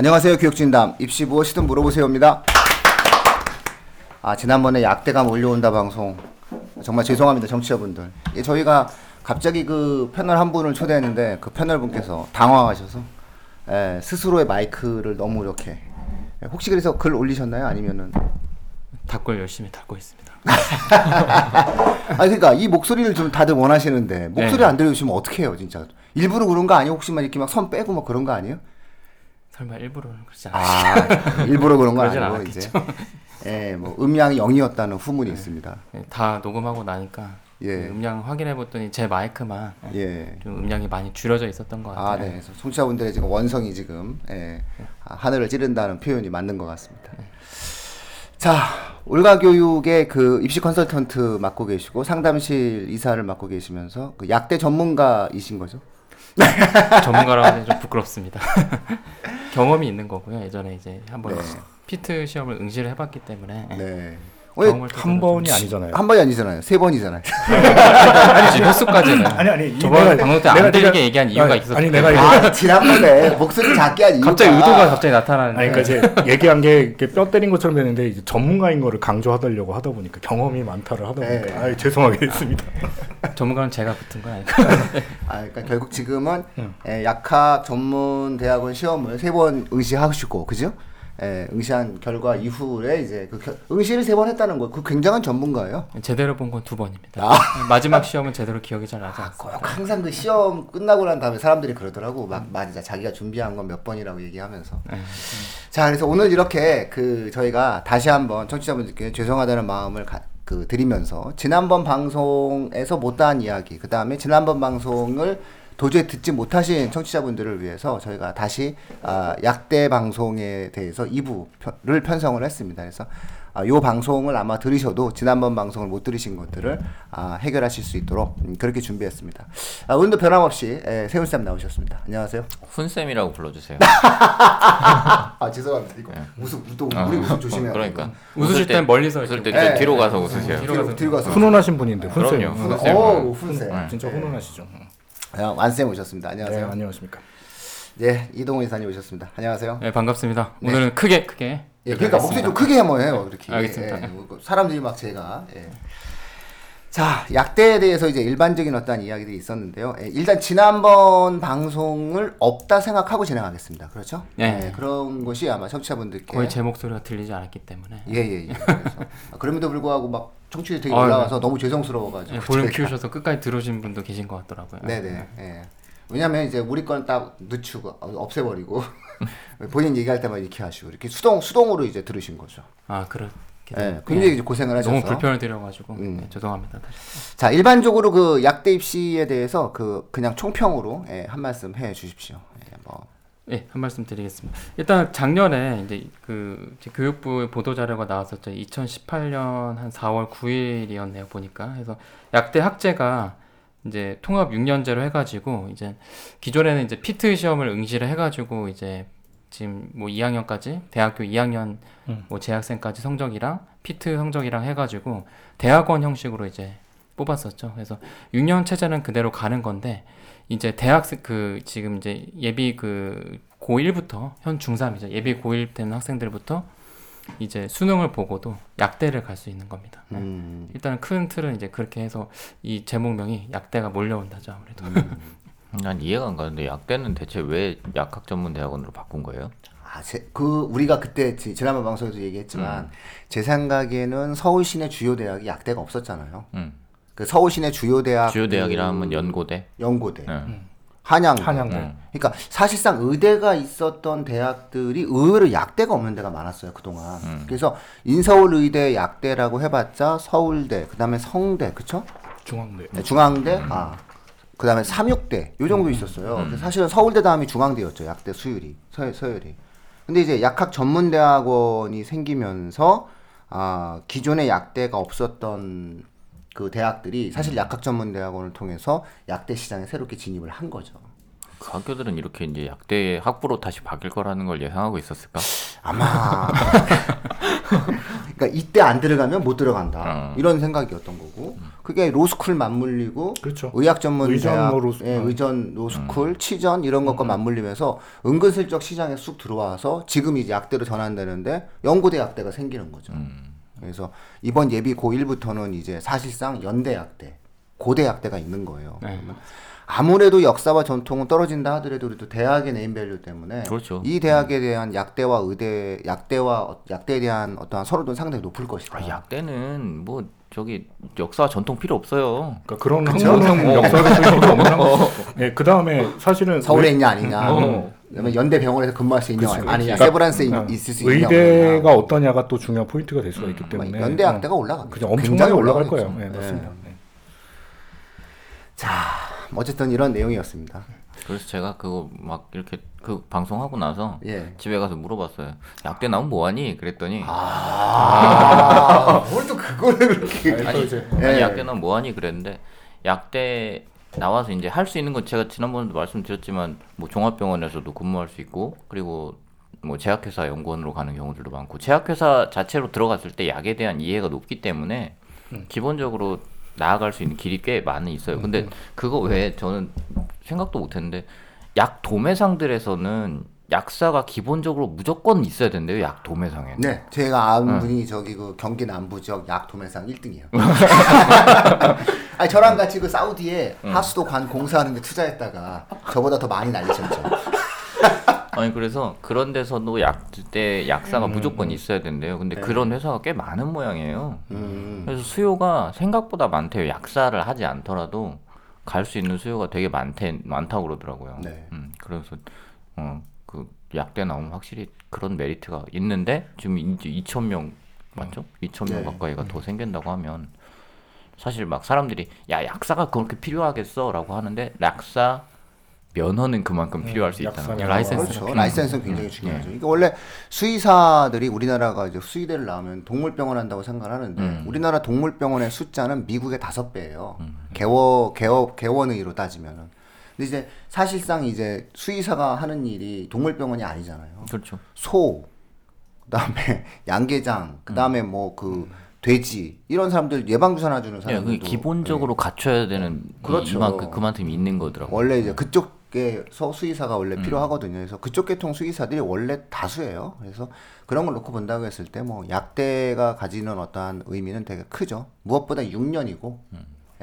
안녕하세요 교육진담 입시 무엇이든 물어보세요입니다. 아 지난번에 약대가 몰려온다 방송 정말 죄송합니다 정치자분들. 예, 저희가 갑자기 그 패널 한 분을 초대했는데 그 패널 분께서 당황하셔서 예, 스스로의 마이크를 너무 이렇게 예, 혹시 그래서 글 올리셨나요? 아니면은 닭골 열심히 닦고 있습니다. 아 그러니까 이 목소리를 좀 다들 원하시는데 목소리 네. 안 들려주시면 어떡해요 진짜 일부러 그런 거 아니에요? 혹시 막 이렇게 막 선 빼고 막 그런 거 아니에요? 설마 일부러는 그렇지 않아요. 아 일부러 그런 거 그러진 아니고 않았겠죠. 이제 예, 뭐 음량이 0이었다는 후문이 있습니다. 네, 다 녹음하고 나니까 예. 그 음량 확인해 봤더니 제 마이크만 예. 좀 음량이 많이 줄여져 있었던 것 같아요. 아, 네. 그래서 청취자분들의 지금 원성이 지금 예, 아, 하늘을 찌른다는 표현이 맞는 것 같습니다. 자, 올가 교육의 그 입시 컨설턴트 맡고 계시고 상담실 이사를 맡고 계시면서 그 약대 전문가이신 거죠? 전문가라고 하기 좀 부끄럽습니다. 경험이 있는 거고요. 예전에 이제 한번 네. 피트 시험을 응시를 해봤기 때문에 네. 오늘 경험을 한 번이 아니잖아요. 한 번이 아니잖아요. 세 번이잖아요. 아니 횟수까지는 아니 아니 저번 방송 때안 내가- 들리게 내가- 얘기한 이유가 아니, 있었기 아니 내가 아, 지난번에 목소리 작게 한 이유가 갑자기 의도가 갑자기 나타나는데 아니 그러니까 제 얘기한 게 이렇게 뼈 때린 것처럼 되는데 이제 전문가인 거를 강조하려고 하다 보니까 경험이 많다를 하다 보니까 네. 아 죄송하게 했습니다. 전문가는 제가 붙은 거 아닐까? 아, 그러니까 결국 지금은 응. 예, 약학 전문 대학원 시험을 세 번 응시하시고, 그죠? 예, 응시한 결과 이후에 이제 그 겨- 응시를 세 번 했다는 거, 그 굉장한 전문가예요. 제대로 본 건 두 번입니다. 아. 마지막 시험은 제대로 기억이 잘 나지 않습니다. 꼭 항상 그 시험 끝나고 난 다음에 사람들이 그러더라고. 막, 맞아. 자기가 준비한 건 몇 번이라고 얘기하면서. 네. 자, 그래서 오늘 이렇게 그 저희가 다시 한번 청취자분들께 죄송하다는 마음을 가, 그 드리면서 지난번 방송에서 못다한 이야기, 그 다음에 지난번 방송을 도저히 듣지 못하신 청취자분들을 위해서 저희가 다시 아, 약대 방송에 대해서 2부를 편성을 했습니다. 그래서 아, 요 방송을 아마 들으셔도 지난번 방송을 못 들으신 것들을 아, 해결하실 수 있도록 음, 그렇게 준비했습니다. 아, 오늘도 변함없이 에, 세훈쌤 나오셨습니다. 안녕하세요. 훈쌤이라고 불러주세요. 아 죄송합니다. 이거 웃음 또 어, 우리 웃음 조심해야. 그러니까 웃으실 땐 멀리서 웃을 이렇게 때좀 네. 뒤로 가서 웃으세요. 뒤로 뒤로, 가서. 뒤로 가서. 훈훈하신 분인데 훈쌤. 그럼요, 훈- 훈쌤. 오, 훈쌤. 네. 진짜 훈훈하시죠. 아, 완쌤 오셨습니다. 네 안녕하세요. 안녕하십니까. 네, 이동훈 이사님 오셨습니다. 안녕하세요. 네, 반갑습니다. 오늘은 크게 크게 예, 그러니까 목소리 좀 크게 한번 해요. 그렇게. 알겠습니다. 예, 뭐 사람들이 막 제가. 예. 자, 약대에 대해서 이제 일반적인 어떤 이야기들이 있었는데요. 예, 일단 지난번 방송을 없다 생각하고 진행하겠습니다. 그렇죠? 네. 예, 그런 것이 아마 청취자분들께 거의 제 목소리가 들리지 않았기 때문에 예, 예, 예. 그래서 아, 그럼에도 불구하고 막 청취율이 되게 올라와서 너무 죄송스러워가지고. 예, 볼륨 저희가- 키우셔서 끝까지 들어오신 분도 계신 것 같더라고요. 네네. 예. 왜냐면 이제 우리 건 딱 늦추고 어, 없애버리고 본인 얘기할 때만 이렇게 하시고 이렇게 수동 수동으로 이제 들으신 거죠. 아 그렇 되면- 굉장히 예. 이제 고생을 하셔서. 너무 불편을 드려가지고 음. 네, 죄송합니다. 다시. 자 일반적으로 그 약대 입시에 대해서 그 그냥 총평으로 예, 한 말씀 해 주십시오. 예, 뭐 예, 한 말씀 드리겠습니다. 일단 작년에 이제 그 이제 교육부의 보도 자료가 나왔었죠. 2018년 한 4월 9일이었네요. 보니까 그래서 약대 학제가 이제 통합 6년제로 해가지고 이제 기존에는 이제 피트 시험을 응시를 해가지고 이제 지금 뭐 2학년까지 대학교 2학년 음. 뭐 재학생까지 성적이랑 피트 성적이랑 해가지고 대학원 형식으로 이제 뽑았었죠. 그래서 6년 체제는 그대로 가는 건데 이제 대학생 그 지금 이제 예비 그 고1부터 현 중3이죠. 예비 고1 되는 학생들부터 이제 수능을 보고도 약대를 갈 수 있는 겁니다. 네. 음, 일단 큰 틀은 이제 그렇게 해서 이 제목명이 약대가 몰려온다죠 아무래도. 난 이해가 안 가는데 약대는 대체 왜 약학 전문 대학원으로 바꾼 거예요? 아, 제, 그 우리가 그때 지- 지난번 방송에서 얘기했지만 제 생각에는 서울 시내 주요 대학이 약대가 없었잖아요. 음. 그 서울 시내 주요 대학 주요 대학이라 그 하면 연고대. 연고대, 네. 한양대, 한양대. 음. 그러니까 사실상 의대가 있었던 대학들이 의외로 약대가 없는 데가 많았어요 그동안. 음. 그래서 인서울 의대 약대라고 해봤자 서울대, 그다음에 성대, 그쵸? 중앙대. 네, 중앙대, 아, 그 다음에 삼육대 요 정도 있었어요. 음. 근데 사실은 서울대 다음이 중앙대였죠 약대 수율이 서, 서열이. 근데 이제 약학 전문 대학원이 생기면서 아 기존에 약대가 없었던 그 대학들이 사실 약학 전문 대학원을 통해서 약대 시장에 새롭게 진입을 한 거죠. 그 학교들은 이렇게 이제 약대 학부로 다시 바뀔 거라는 걸 예상하고 있었을까? 아마 그러니까 이때 안 들어가면 못 들어간다 어. 이런 생각이었던 거고 그게 로스쿨 맞물리고 그렇죠. 의학 전문 의전 대학, 뭐 로스- 예, 어. 의전 로스쿨, 치전 이런 것과 맞물리면서 은근슬쩍 시장에 쑥 들어와서 지금 이제 약대로 전환되는데 연고대 약대가 생기는 거죠. 그래서 이번 예비 고1부터는 이제 사실상 연대 약대, 고대 약대가 있는 거예요. 네. 그러면 아무래도 역사와 전통은 떨어진다 하더라도 우리도 대학의 네임밸류 때문에 그렇죠. 이 대학에 대한 약대와 의대, 약대와 어- 약대에 대한 어떠한 선호도는 상당히 높을 것이다. 아, 약대는 뭐 저기 역사 전통 필요 없어요. 그러니까 그런? 학문은 역사가 필요 없는 네, 그 다음에 사실은 서울에 의- 있냐 아니냐. 어. 그다음에 연대 병원에서 근무할 수 있냐 그치, 아니냐. 그치. 세브란스에 그러니까 있- 있을 수 있냐. 의대가 어떠냐가 또 중요한 포인트가 될 수가 있기 뭐 때문에 연대 약대가 올라갑니다. 그죠 엄청나게 굉장히 올라갈. 거예요. 네, 네. 맞습니다. 네. 자, 어쨌든 이런 내용이었습니다. 그래서 제가 그거 막 이렇게 그 방송하고 나서 예. 집에 가서 물어봤어요. 약대 나오면 뭐하니? 그랬더니 아, 뭘 또 그거를 그렇게. 아니, 이제- 아니 예. 약대 나오면 뭐하니? 그랬는데 약대 나와서 이제 할 수 있는 건 제가 지난번에도 말씀드렸지만 뭐 종합병원에서도 근무할 수 있고 그리고 뭐 제약회사 연구원으로 가는 경우들도 많고 제약회사 자체로 들어갔을 때 약에 대한 이해가 높기 때문에 기본적으로 나아갈 수 있는 길이 꽤 많이 있어요. 근데 그거 외에 저는 생각도 못했는데 약 도매상들에서는 약사가 기본적으로 무조건 있어야 된대요. 약 도매상에는. 네, 제가 아는 분이 저기 그 경기 남부 지역 약 도매상 1등이에요. 아니 저랑 같이 그 사우디에 하수도 관 공사하는 데 투자했다가 저보다 더 많이 날리셨죠. 아니 그래서 그런 데서도 약 때 약사가 무조건 있어야 된대요. 근데 그런 회사가 꽤 많은 모양이에요. 음. 그래서 수요가 생각보다 많대요. 약사를 하지 않더라도 갈 수 있는 수요가 되게 많대 많다고 그러더라고요. 네. 음, 그래서 어, 그 약대 나오면 확실히 그런 메리트가 있는데 지금 이제 2천 명 맞죠? 2천 명 네. 가까이가 더 생긴다고 하면 사실 막 사람들이 야 약사가 그렇게 필요하겠어라고 하는데 약사 면허는 그만큼 필요할 수 약사 있다는 면허. 거죠. 라이센스. 그렇죠. 라이센스는 굉장히 중요하죠. 그러니까 원래 수의사들이 우리나라가 이제 수의대를 나오면 동물병원 한다고 생각하는데 우리나라 동물병원의 숫자는 미국의 다섯 배예요. 개워 개업 개원의로 따지면은. 근데 이제 사실상 이제 수의사가 하는 일이 동물병원이 아니잖아요. 그렇죠. 소, 그다음에 양계장, 그다음에 뭐 그 돼지 이런 사람들 예방 주사나 주는 예, 사람들. 그게 기본적으로 갖춰야 되는 그렇죠. 이만큼 그만큼 있는 거더라고요. 원래 이제 그쪽 에서 수의사가 원래 필요하거든요. 그래서 그쪽 계통 수의사들이 원래 다수예요. 그래서 그런 걸 놓고 본다고 했을 때 뭐 약대가 가지는 어떠한 의미는 되게 크죠. 무엇보다 6년이고,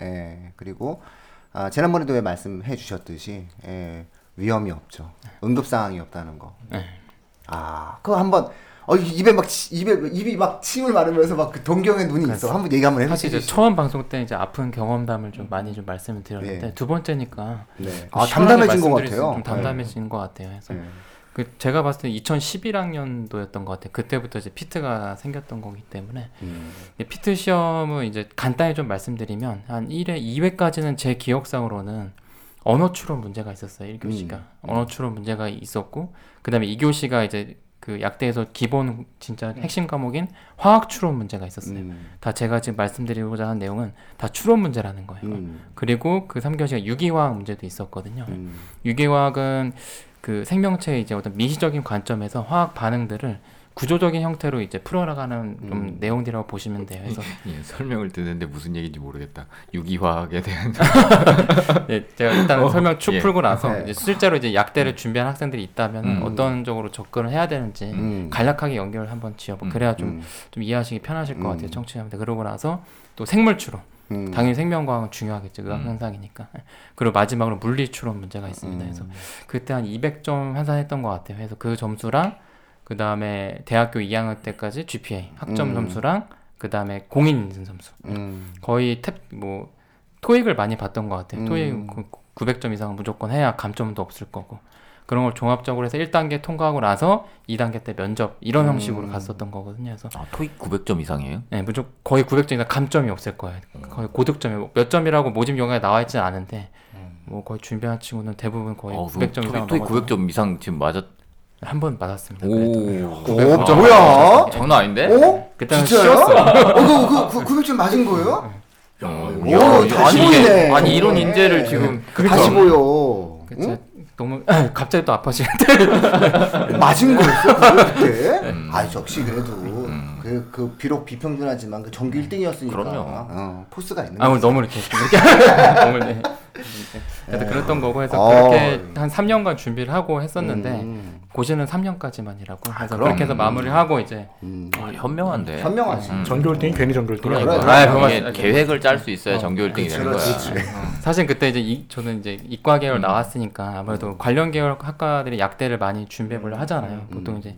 예 그리고 아, 지난번에도 왜 말씀해 주셨듯이 예, 위험이 없죠. 응급 상황이 없다는 거. 아, 그거 한번 어 입에 막 치- 입에 입이 막 침을 마르면서 막 그 동경의 눈이 있어. 한번 얘기 한번 사실 이제 해주시죠. 처음 방송 때 이제 아픈 경험담을 좀 많이 좀 말씀을 드렸는데 네. 두 번째니까 네. 좀아 시원하게 담담해진 것 같아요. 좀 담담해진 것 같아요. 그래서 네. 그 제가 봤을 때 2011학년도였던 것 같아요. 그때부터 이제 피트가 생겼던 거기 때문에 음. 이 피트 시험을 이제 간단히 좀 말씀드리면 한 1회, 2회까지는 제 기억상으로는 언어 추론 문제가 있었어요. 1교시가. 음. 언어 추론 문제가 있었고 그다음에 2교시가 이제 그 약대에서 기본 진짜 핵심 과목인 화학 추론 문제가 있었어요. 음. 다 제가 지금 말씀드리고자 하는 내용은 다 추론 문제라는 거예요. 음. 그리고 그 3교시가 유기화학 문제도 있었거든요. 음. 유기화학은 그 생명체의 이제 어떤 미시적인 관점에서 화학 반응들을 구조적인 형태로 이제 풀어나가는 좀 음. 내용들이라고 보시면 돼요. 그래서 예, 설명을 듣는데 무슨 얘기인지 모르겠다. 유기화학에 대한 예, 제가 일단 설명 쭉 예. 풀고 나서 네. 이제 실제로 이제 약대를 준비한 학생들이 있다면 음. 어떤 쪽으로 접근을 해야 되는지 음. 간략하게 연결을 한번 지어보. 음. 그래야 좀, 음. 좀 이해하시기 편하실 것 음. 같아요, 청취자분들. 그러고 나서 또 생물 추론. 음. 당연히 생명과학은 중요하겠죠. 의학 음. 현상이니까. 그리고 마지막으로 물리 추론 문제가 있습니다. 음. 그래서 그때 한 200점 환산했던 것 같아요. 그래서 그 점수랑 그 다음에 대학교 2학년 때까지 GPA 학점 음. 점수랑 그 다음에 공인 인증 점수 음. 거의 탭뭐 토익을 많이 봤던 것 같아요. 음. 토익 900점 이상은 무조건 해야 감점도 없을 거고 그런 걸 종합적으로 해서 1단계 통과하고 나서 2단계 때 면접 이런 음. 형식으로 갔었던 거거든요. 그래서 아, 토익 900점 이상이에요? 네, 무조건 거의 900점 이상 감점이 없을 거예요. 거의 고득점이 몇 점이라고 모집 영역에 나와 있지는 않은데 뭐 거의 준비한 친구는 대부분 거의 어, 900점 토익, 이상 토익 900점 이상 지금 맞았. 한 번 맞았습니다. 그래도. 오, 오, 점 뭐야? 장난 아닌데? 어? 그때는 진짜요? 쉬웠어요. 어, 그, 그, 그, 900점 맞은 거예요? 야, 오, 야, 다시 아니, 보이네. 아니 이런 네. 인재를 지금 다시 보여. 그 제- 응? 너무 갑자기 또 아파지는데 맞은 거였어 그걸 그때? 음. 아 역시 그래도 그, 그 비록 비평준하지만 그 전교 1등이었으니까 그럼요. 어, 포스가 있는 아, 오늘 거지. 너무 이렇게 이렇게 너무 네. 그래도 그랬던 거고 해서 어. 그렇게 한 3년간 준비를 하고 했었는데 음. 고시는 3년까지만 이라고 해서 그럼. 그렇게 해서 마무리를 하고 이제 음. 아, 현명한데. 현명하지. 음. 전교 1등이 괜히 전교 1등이 그러니까. 아니고 그래. 아, 이게. 계획을 짤 수 있어야 전교 1등이 그치, 되는 거야. 그렇지. 사실 그때 이제 이, 저는 이제 이과 계열 나왔으니까 아무래도 관련 계열 학과들이 약대를 많이 준비를 하잖아요. 보통 이제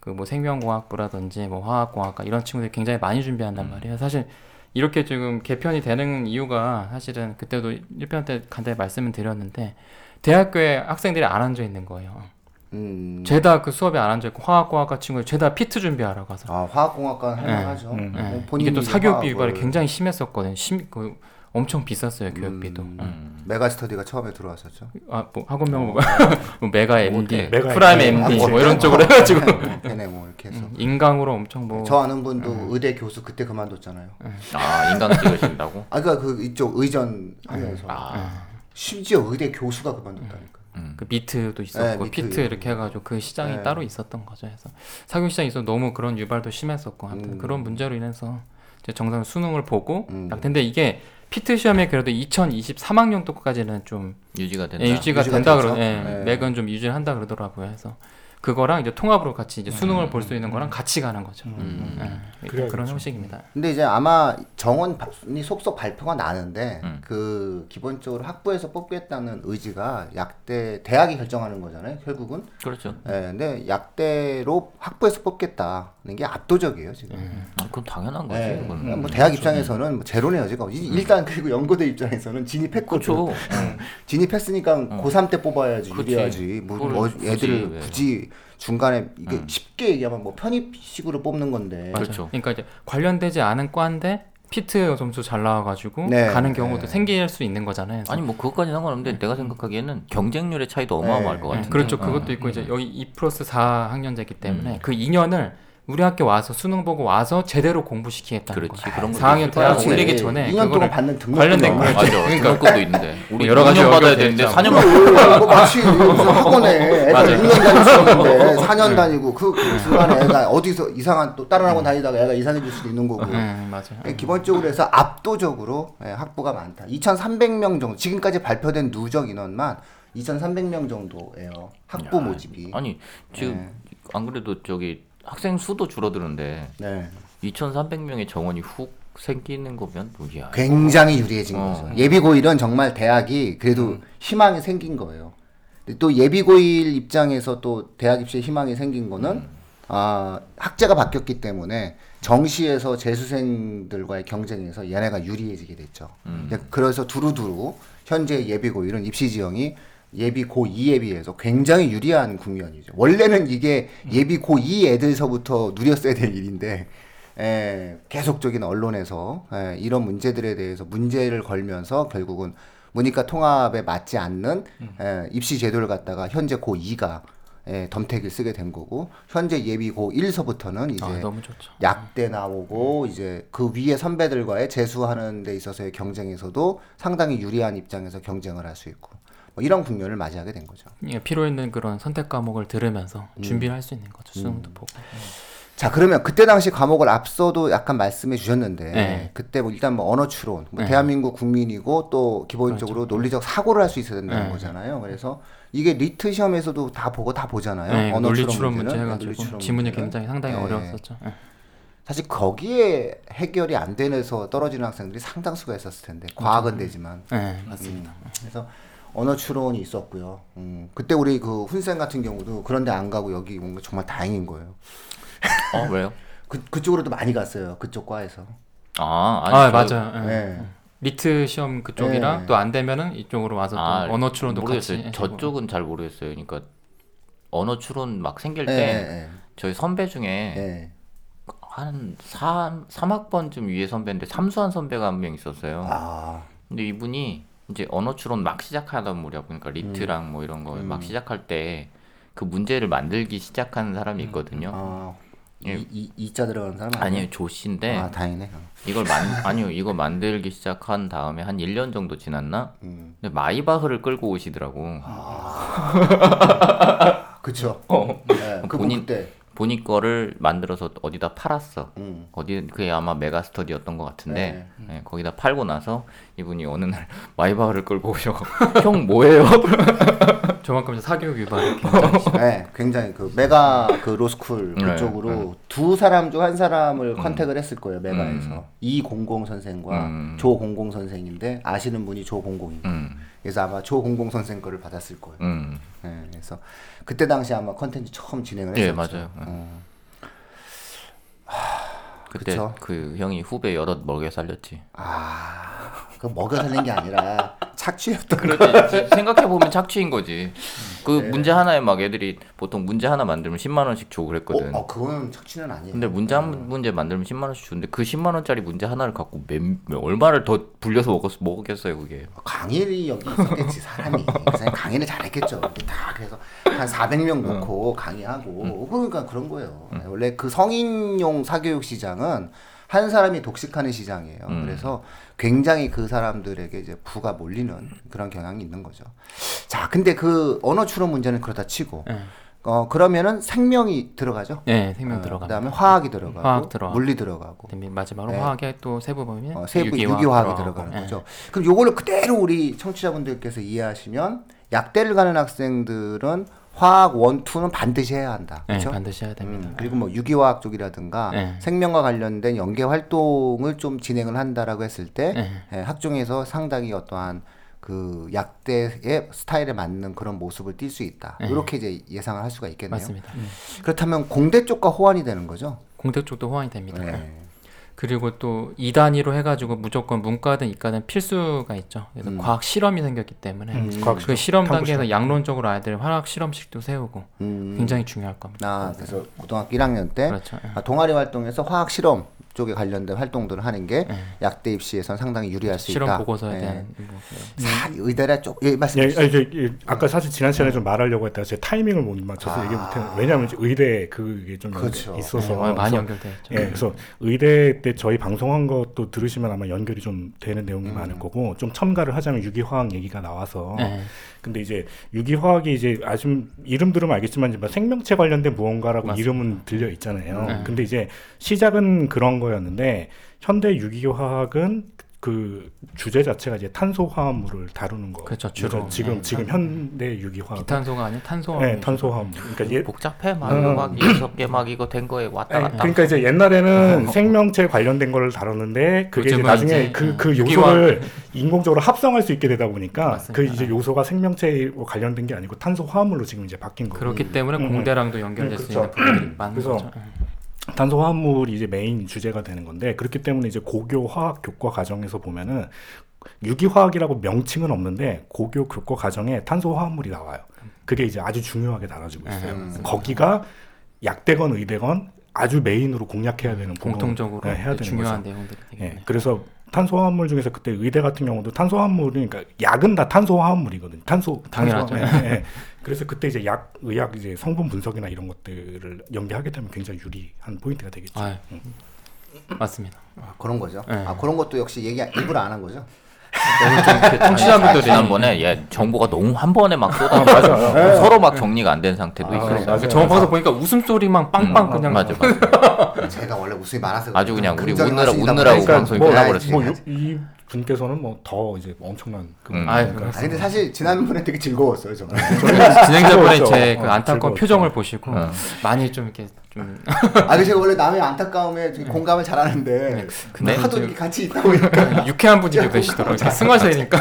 그 뭐 생명공학부라든지 뭐 화학공학과 이런 친구들이 굉장히 많이 준비한단 말이에요. 사실 이렇게 지금 개편이 되는 이유가 사실은 그때도 1편 때 간단히 말씀을 드렸는데 대학교에 학생들이 안 앉아 있는 거예요. 음. 죄다 그 수업에 안 앉아 있고 화학공학과 친구들 죄다 PEET 준비하러 가서 아 화학공학과는 할만하죠. 음. 네. 뭐 이게 또 사교육비 유발이 굉장히 심했었거든요. 심, 그 엄청 비쌌어요 교육비도. 음. 음. 메가 스터디가 처음에 들어왔었죠. 아 뭐 학원명 뭐, 뭐 메가 MD, 메가 프라임 MD. MD 뭐 이런 쪽으로 해가지고 걔네 뭐 이렇게 해서. 음, 인강으로 엄청 뭐 저 아는 분도 의대 교수 그때 그만뒀잖아요. 아 인강 찍으신다고? 아 그러니까 그 이쪽 의전 하면서 아. 심지어 의대 교수가 그만뒀다니까. 그 미트도 있었고 네. 피트 이렇게 해가지고 그 시장이 네. 따로 있었던 거죠. 그래서 사교육 시장이 있어 너무 그런 유발도 심했었고 아무튼 음. 그런 문제로 인해서 정상 수능을 보고 음. 딱 근데 이게 피트 시험이 그래도 2023학년도까지는 좀 유지가 된다. 예, 유지가, 유지가 된다. 그러 예, 네. 맥은 좀 유지를 한다 그러더라고요. 그래서 그거랑 이제 통합으로 같이 이제 수능을 볼수 있는 거랑 같이 가는 거죠. 음. 예, 그래야겠죠. 그런 형식입니다. 근데 이제 아마 정원이 속속 발표가 나는데 음. 그 기본적으로 학부에서 뽑겠다는 의지가 약대 대학이 결정하는 거잖아요. 결국은. 그렇죠. 예, 근데 약대로 학부에서 뽑겠다는 게 압도적이에요 지금. 아, 그건 당연한 거지. 예, 그건. 뭐 대학 입장에서는 뭐 제로네요 지금. 이- 일단 그리고 연고대 입장에서는 진입했거든. 그렇죠. 진입했으니까 고3 때 뽑아야지 그치. 유리하지. 뭐, 그걸 뭐 굳이 애들을 왜. 굳이 중간에 이게 음. 쉽게 얘기하면 뭐 편입식으로 뽑는 건데. 맞아요. 그렇죠. 그러니까 이제 관련되지 않은 과인데 피트 점수 잘 나와가지고 네, 가는 경우도 네. 생길 수 있는 거잖아요. 그래서 아니 뭐 그것까지 상관없는데 내가 생각하기에는 경쟁률의 차이도 어마어마할 네. 것 네, 같은데. 그렇죠. 어. 그것도 있고 이제 여기 2 플러스 4 학년제이기 때문에 음. 그 2년을 우리 학교 와서 수능 보고 와서 제대로 공부시키겠다는 그렇지. 거예요. 그런 것도 4학년 있을 대학 그렇지. 올리기 전에 2년 동안 그거를 받는 등록 관련된. 거. 맞아. 그러니까- 등록금도 있는데. 우리 여러 가지 6년 받아야 연결돼 되는데 있잖아. 4년 뭐 마치 무슨 학원에 애들 맞아요. 6년 다녔었는데 4년 다니고 그, 그 중간에 애가 어디서 이상한 또 다른 학원 다니다가 애가 이상해질 수도 있는 거고 네, 맞아요. 예, 기본적으로 해서 압도적으로 예, 학부가 많다. 2,300명 정도 지금까지 발표된 누적 인원만 2,300명 정도예요. 학부 모집이. 아니 지금 네. 안 그래도 저기 학생 수도 줄어드는데 네. 2,300명의 정원이 훅 생기는 거면 뭐야? 굉장히 유리해진 어. 거죠. 예비고일은 정말 대학이 그래도 희망이 생긴 거예요. 근데 또 예비고일 입장에서 또 대학 입시에 희망이 생긴 거는 아, 학제가 바뀌었기 때문에 정시에서 재수생들과의 경쟁에서 얘네가 유리해지게 됐죠. 음. 그래서 두루두루 현재 예비고일은 입시 지형이 예비 고2에 비해서 굉장히 유리한 국면이죠. 원래는 이게 예비 고2 애들서부터 누렸어야 될 일인데 에, 계속적인 언론에서 에, 이런 문제들에 대해서 문제를 걸면서 결국은 문이과 통합에 맞지 않는 에, 입시 제도를 갖다가 현재 고2가 에, 덤택을 쓰게 된 거고 현재 예비 고 1서부터는 이제 아, 너무 좋죠. 약대 나오고 이제 그 위에 선배들과의 재수하는 데 있어서의 경쟁에서도 상당히 유리한 입장에서 경쟁을 할 수 있고 뭐 이런 국면을 맞이하게 된 거죠. 예, 필요 있는 그런 선택 과목을 들으면서 음. 준비를 할 수 있는 거죠. 수능도 보고. 자 그러면 그때 당시 과목을 앞서도 약간 말씀해 주셨는데 네. 그때 뭐 일단 뭐 언어 추론, 뭐 네. 대한민국 국민이고 또 기본적으로 논리적 사고를 할 수 있어야 된다는 네. 거잖아요. 그래서 이게 LEET 시험에서도 다 보고 다 보잖아요. 네, 언어 논리 추론 추론 문제 문제는. 해가지고 지문이. 굉장히 상당히 네. 어려웠었죠. 예. 사실 거기에 해결이 안 되면서 떨어지는 학생들이 상당수가 있었을 텐데 과학은 되지만 네, 맞습니다. 음, 그래서 언어 추론이 있었고요. 음, 그때 우리 그 훈생 같은 경우도 그런데 안 가고 여기 온거 정말 다행인 거예요. 어 왜요? 그 그쪽으로도 많이 갔어요. 그쪽 과에서. 아, 아니, 아, 저- 맞아요. 예. 네. LEET 시험 그쪽이랑 네. 또 안 되면은 이쪽으로 와서 또 아, 언어 추론도 모르겠어요. 같이. 저쪽은 잘 모르겠어요. 그러니까 언어 추론 막 생길 네, 때 네, 저희 선배 중에 네. 한 3, 3학번쯤 위에 선배인데 삼수한 선배가 한 명 있었어요. 아, 근데 이분이 이제 언어 추론 막 시작하던 무렵 그러니까 LEET랑 뭐 이런 거 막 시작할 때 그 문제를 만들기 시작하는 사람이 있거든요. 아, 예. 이, 이, 이자 들어가는 사람 아니에요 조 씨인데 아 다행이네. 이걸 만 아니요 이거 만들기 시작한 다음에 한 1년 정도 지났나? 음. 근데 마이바흐를 끌고 오시더라고. 그쵸. 어. 네, 그 본인- 그때. 본인 거를 만들어서 어디다 팔았어. 음. 어디 그게 아마 메가스터디였던 것 같은데 네. 네, 거기다 팔고 나서 이분이 어느 날 마이바흐를 끌고 오셔. 형 뭐예요? 저만큼 사교육 심- 네, 굉장히 그 메가 그 로스쿨 네, 그쪽으로 네. 두 사람 중 한 사람을 contact을 했을 거예요 메가에서 음. 이공공 선생과 음. 조공공 선생인데 아시는 분이 조공공입니다. 음, 그래서 아마 조공공 선생 거를 받았을 거예요. 음, 네, 그래서 그때 당시 아마 컨텐츠 처음 진행을 예 했었죠. 맞아요. 어. 그때 그쵸. 그 형이 후배 여럿 먹여 살렸지. 아, 그 먹여 살린 게 아니라 착취였던 거. 그렇지. 생각해 보면 착취인 거지. 그 네. 문제 하나에 막 애들이 보통 문제 하나 만들면 10만 원씩 주고 그랬거든. 어, 어, 그거는 착취는 아니에요. 근데 문제 한 문제 만들면 10만 원씩 주는데 그 10만 원짜리 문제 하나를 갖고 몇, 몇- 얼마를 더 불려서 먹었 먹었겠어요 그게. 강일이 여기 있었겠지 사람이 그 사람이 강의를 잘했겠죠 다 그래서 한 400명 놓고 강의하고 그러니까 그런 거예요 원래 그 성인용 사교육 시장은 한 사람이 독식하는 시장이에요 음. 그래서 굉장히 그 사람들에게 이제 부가 몰리는 그런 경향이 있는 거죠 자 근데 그 언어 추론 문제는 그렇다 치고 예. 어 그러면은 생명이 들어가죠 예, 생명 어, 들어가. 그다음에 화학이 들어가고 화학 들어가고. 물리 들어가고 마지막으로 네. 화학에 또 세부 보면 어, 세부 유기화학 유기화학이. 들어가는 예. 거죠. 그럼 요거를 그대로 우리 청취자분들께서 이해하시면 약대를 가는 학생들은 화학 원, 투는 반드시 해야 한다. 예, 그렇죠? 반드시 해야 됩니다. 음, 그리고 뭐 유기화학 쪽이라든가 네. 생명과 관련된 연계 활동을 좀 진행을 한다라고 했을 때 네. 예, 학종에서 상당히 어떠한 그 약대의 스타일에 맞는 그런 모습을 띌 수 있다. 네. 이렇게 이제 예상을 할 수가 있겠네요. 맞습니다. 그렇다면 공대 쪽과 호환이 되는 거죠. 공대 쪽도 호환이 됩니다. 네. 그리고 또 2단위로 해가지고 무조건 문과든 이과든 필수가 있죠. 그래서 음. 과학 실험이 생겼기 때문에 음, 과학 그 실험 단계에서 실험. 양론적으로 아이들 화학 실험실도 세우고 음. 굉장히 중요할 겁니다. 아, 그래서 고등학교 1학년 때 그렇죠. 예. 아, 동아리 활동에서 화학 실험 쪽에 관련된 활동들을 하는 게 예. 약대 입시에서는 상당히 유리할 수 실험 있다. 보고서에 예. 대한 뭐, 사, 의대라 쪽 예, 말씀 예, 이제, 예, 아까 사실 지난 시간에 좀 말하려고 했다가 제 타이밍을 못 맞춰서 아. 얘기 못했는데 왜냐하면 의대 그게 좀 그렇죠. 있어서 예, 많이 있죠. 예, 그래서 의대 때 저희 방송한 것도 들으시면 아마 연결이 좀 되는 내용이 음. 많을 거고 좀 첨가를 하자면 유기화학 얘기가 나와서 예. 근데 이제 유기화학이 이제 아주 이름 들으면 알겠지만 이제 뭐 생명체 관련된 무언가라고 맞습니다. 이름은 들려 있잖아요. 네. 근데 이제 시작은 그런 거였는데 현대 유기화학은 그 주제 자체가 이제 탄소 화합물을 다루는 거. 그렇죠, 주로. 지금 네. 지금 현대 유기화학. 비탄소가 아닌 탄소. 네, 탄소 화합물. 그러니까 예, 복잡해 막 어. 이거 막 여섯 개막 이거 된 거에 왔다 갔다. 그러니까 이제 옛날에는 생명체 관련된 거를 다뤘는데 그게 이제 나중에 이제, 그, 어, 그. 요소를 인공적으로 합성할 수 있게 되다 보니까 맞습니다. 그 이제 요소가 생명체에 관련된 게 아니고 탄소 화합물로 지금 이제 바뀐 거고 그렇기 때문에 음, 공대랑도 연결될 음, 수 그렇죠. 있는 부분들이 많은 그래서 거죠. 예. 탄소 화합물이 이제 메인 주제가 되는 건데 그렇기 때문에 이제 고교 화학 교과 과정에서 보면은 유기화학이라고 명칭은 없는데 고교 교과 과정에 탄소 화합물이 나와요. 그게 이제 아주 중요하게 다뤄지고 있어요. 음. 거기가 약대건 의대건 아주 메인으로 공략해야 되는 공통적으로 네, 해야 되는 중요한 거죠. 내용들이 예, 되겠네요. 그래서 탄소화합물 중에서 그때 의대 같은 경우도 탄소화합물이 그러니까 약은 다 탄소화합물이거든요. 탄소 당연하죠. 탄소, 예, 예. 그래서 그때 이제 약 의학 이제 성분 분석이나 이런 것들을 연계하게 되면 굉장히 유리한 포인트가 되겠죠. 아, 음. 맞습니다. 아, 그런 거죠. 네. 아, 그런 것도 역시 얘기 일부러 안 한 거죠. 너무 좀 이렇게 청취자분들이 지난번에 얘 정보가 너무 한 번에 막 쏟아져 서로 막 정리가 안 된 상태도 아, 있어요. 저번 방송 보니까 웃음소리만 빵빵 음, 그냥 맞아 맞아. 제가 원래 웃음이 많아서 아주 그냥 우리 웃느라- 웃느라고 방송이 뭐, 끝나버렸어요. 뭐 이 분께서는 뭐 더 이제 엄청난 그 음. 아유, 그러니까 아 근데 사실 지난번에 되게 즐거웠어요 정말. 진행자분의 즐거웠죠. 제그 어, 안타까운. 표정을 보시고 어. 많이 좀 이렇게 좀아 근데 제가 원래 남의 안타까움에 되게 공감을 잘하는데 근데 하도 이렇게 같이 있다 보니까 유쾌한 분이 되시더라고요. 이렇게 승화되니까.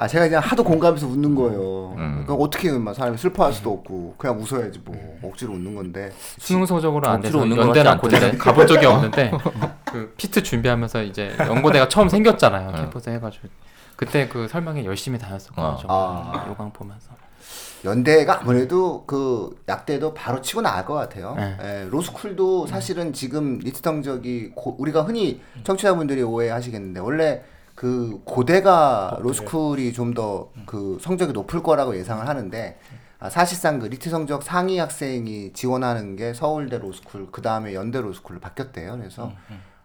아 제가 그냥 하도 공감해서 웃는 거예요. 음. 그러니까 어떻게 막 사람이 슬퍼할 수도 없고 그냥 웃어야지 뭐 억지로 웃는 건데. 수능 소적으로 안 돼서 연대나? 고대는 가본 적이 없는데 그 피트 준비하면서 이제 연고대가 처음 생겼잖아요. 네. 캠퍼스 해가지고 그때 그 설명회 열심히 다녔었거든요. 아. 요강 보면서. 연대가 아무래도 그 약대도 바로 치고 나갈 것 같아요. 네. 예, 로스쿨도 사실은 지금 LEET 성적이 고- 우리가 흔히 청취자분들이 오해하시겠는데 원래 그 고대가 로스쿨이 좀 더 그 성적이 높을 거라고 예상을 하는데 아, 사실상 그 LEET 성적 상위 학생이 지원하는 게 서울대 로스쿨 그 다음에 연대 로스쿨로 바뀌었대요. 그래서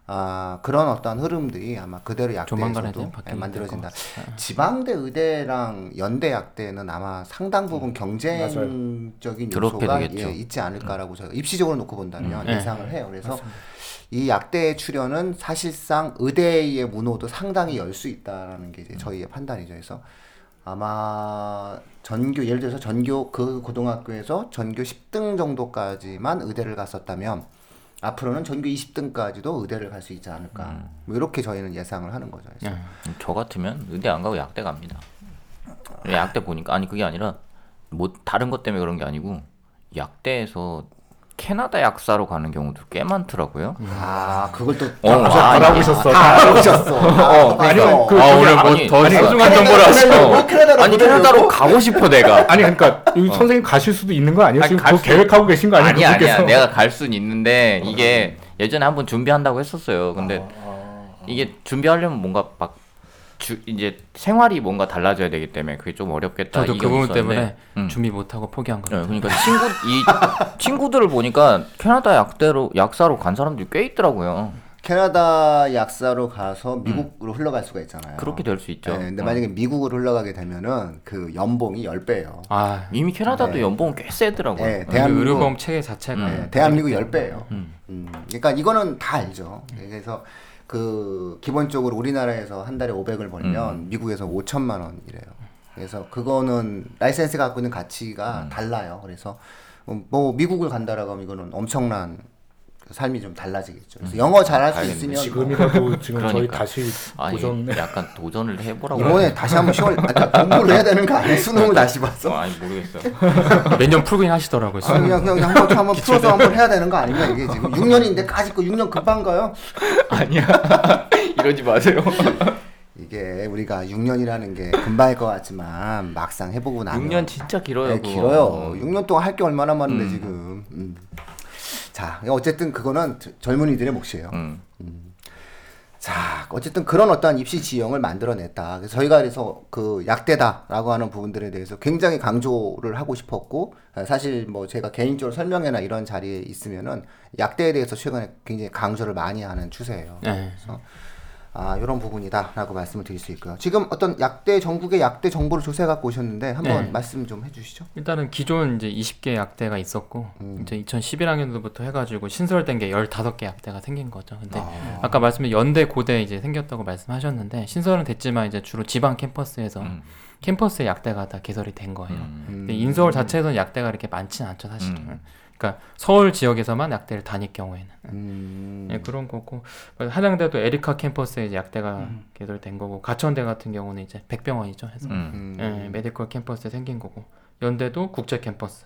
아 그런 어떤 흐름들이 아마 그대로 약대에서도 예, 만들어진다. 같아요. 지방대 의대랑 연대 약대는 아마 상당 부분 경쟁적인 그렇게 요소가. 예, 있지 않을까라고 저희가 입시적으로 놓고 본다면 음. 네. 예상을 해요. 그래서 이 약대 출연은 사실상 의대의 문호도 상당히 열 수 있다라는 게 이제 저희의 판단이죠. 그래서 아마 전교 예를 들어서 전교 그 고등학교에서 전교 10등 정도까지만 의대를 갔었다면 앞으로는 전교 20등까지도 의대를 갈 수 있지 않을까. 뭐 이렇게 저희는 예상을 하는 거죠. 그래서 예. 저 같으면 의대 안 가고 약대 갑니다. 약대 보니까 아니 그게 아니라 뭐 다른 것 때문에 그런 게 아니고 약대에서 캐나다 약사로 가는 경우도 꽤 많더라고요. 아 그걸 또 어, 아, 다 알아보셨어. 다 알아보셨어. 어, 아니면 그 아, 저기 오늘 아니, 뭐더 아니, 소중한 아니, 정보를 아니, 하시고 아니, 캐나다로 아니. 캐나다로 가고 싶어 내가. 아니 그러니까 이 선생님 가실 수도 있는 거 아니에요? 아니, 지금 수- 계획하고 계신 거 아니에요? 아니 아니야? 내가 갈 순 있는데 이게 예전에 한번 준비한다고 했었어요. 근데 이게 준비하려면 뭔가 막 주, 이제 생활이 뭔가 달라져야 되기 때문에 그게 좀 어렵겠다. 저도 이그 부분 있었는데, 때문에 음. 준비 못하고 포기한 네, 거예요. 그러니까 친구 이 친구들을 보니까 캐나다 약대로 약사로 간 사람들이 꽤 있더라고요. 캐나다 약사로 가서 미국으로 흘러갈 수가 있잖아요. 음. 그렇게 될 수 있죠. 네, 근데 어. 만약에 미국으로 흘러가게 되면은 그 연봉이 10배예요. 아, 이미 캐나다도 네. 연봉은 꽤 세더라고요. 네, 그 대한민국 의료보험 체계 자체가 네, 대한민국 10배예요. 음. 음, 그러니까 이거는 다 알죠. 그래서 그 기본적으로 우리나라에서 한 달에 500을 벌면 음. 미국에서 5천만 원이래요. 그래서 그거는 라이센스 갖고 있는 가치가 음. 달라요. 그래서 뭐 미국을 간다라고 하면 이거는 엄청난 삶이 좀 달라지겠죠. 그래서 영어 잘할 수 알겠네. 있으면 지금이라도 지금 저희 그러니까. 다시 아니 도전 약간 도전을 해보라고. 이번에 다시 한번 시월 아니, 그러니까 공부를 해야 되는 거 아니에요? 수능을 다시 어, 봐서. 아니 모르겠어요. 매년 풀긴 하시더라고요. 아, 그냥 그냥 한번 한번 풀어서 한번 해야 되는 거 아닌가 이게 지금 6년인데 까짓 거 6년 급한가요? 아니야. 이러지 마세요. 이게 우리가 6년이라는 게 금방일 것 같지만 막상 해보고 나면 6년 진짜 길어요. 네, 그거. 길어요. 6년 동안 할 게 얼마나 많은데 음. 지금. 음. 자, 어쨌든 그거는 저- 젊은이들의 몫이에요. 음. 자, 어쨌든 그런 어떠한 입시 지형을 만들어냈다. 그래서 저희가 그래서 그 약대다라고 하는 부분들에 대해서 굉장히 강조를 하고 싶었고, 아, 사실 뭐 제가 개인적으로 설명회나 이런 자리에 있으면은 약대에 대해서 최근에 굉장히 강조를 많이 하는 추세예요. 네. 그래서 아, 이런 부분이다라고 말씀을 드릴 수 있고요. 지금 어떤 약대 전국의 약대 정보를 조사해 갖고 오셨는데 한번 네. 말씀 좀 해주시죠. 일단은 기존 이제 20개 약대가 있었고 음. 이제 2011학년도부터 해가지고 신설된 게 15개 약대가 생긴 거죠. 근데 아. 아. 까 말씀드린 연대 고대 이제 생겼다고 말씀하셨는데 신설은 됐지만 이제 주로 지방 캠퍼스에서 음. 캠퍼스의 약대가 다 개설이 된 거예요. 음. 음. 근데 인서울 자체에서는 약대가 이렇게 많지는 않죠 사실은. 음. 그러니까 서울 지역에서만 약대를 다닐 경우에는 음. 예, 그런 거고 한양대도 에리카 캠퍼스에 이제 약대가 음. 개설된 거고 가천대 같은 경우는 이제 백병원이죠. 해서 음. 음. 예, 메디컬 캠퍼스에 생긴 거고 연대도 국제 캠퍼스,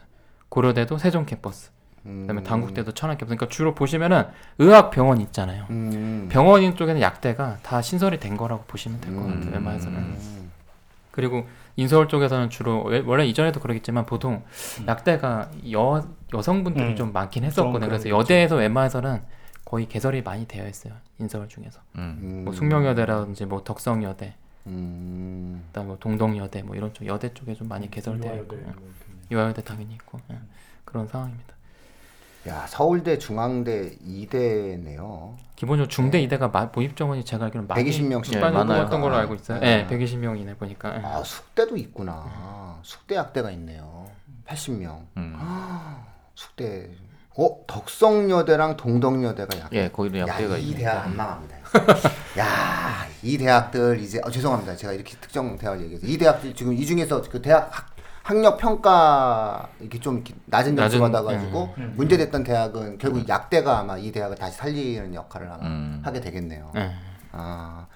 고려대도 세종 캠퍼스, 그다음에 음. 단국대도 천안 캠퍼스. 그러니까 주로 보시면은 의학 병원 있잖아요. 음. 병원인 쪽에는 약대가 다 신설이 된 거라고 보시면 될 것 같아요. 음. 웬만해서는. 음. 그리고 인서울 쪽에서는 주로 왜- 원래 이전에도 그러겠지만 보통 약대가 여 여성분들이 음. 좀 많긴 좀 했었거든요. 그래서 게 있죠. 여대에서 웬만해서는 거의 개설이 많이 되어 있어요. 인서울 중에서 음. 음. 뭐 숙명여대라든지 뭐 덕성여대, 음. 그다음 뭐 동동여대 뭐 이런 쪽 여대 쪽에 좀 많이 개설되어 있고 예. 유아여대 당연히 있고 예. 그런 상황입니다. 야 서울대 중앙대 이대네요. 기본적으로 중대 이대가 마- 모집 정원이 제가 알기로는 많이 120명씩 많이 많아요. 뽑았던 걸로 알고 있어요. 네. 네, 120명이네 보니까. 예. 아 숙대도 있구나. 숙대 약대가 있네요. 80명. 음. 숙대. 어 덕성여대랑 동덕여대가 약. 예, 거기도 약대가 야, 이. 대학 안 망합니다. 야, 이 대학들 이제 어, 죄송합니다. 제가 이렇게 특정 대학을 얘기해서 이 대학들 지금 이 중에서 그 대학 학, 학력 평가 이렇게 좀 이렇게 낮은 점수 낮은, 받아가지고 음. 문제됐던 대학은 결국 약대가 아마 이 대학을 다시 살리는 역할을 아마 음. 하게 되겠네요. 예. 아,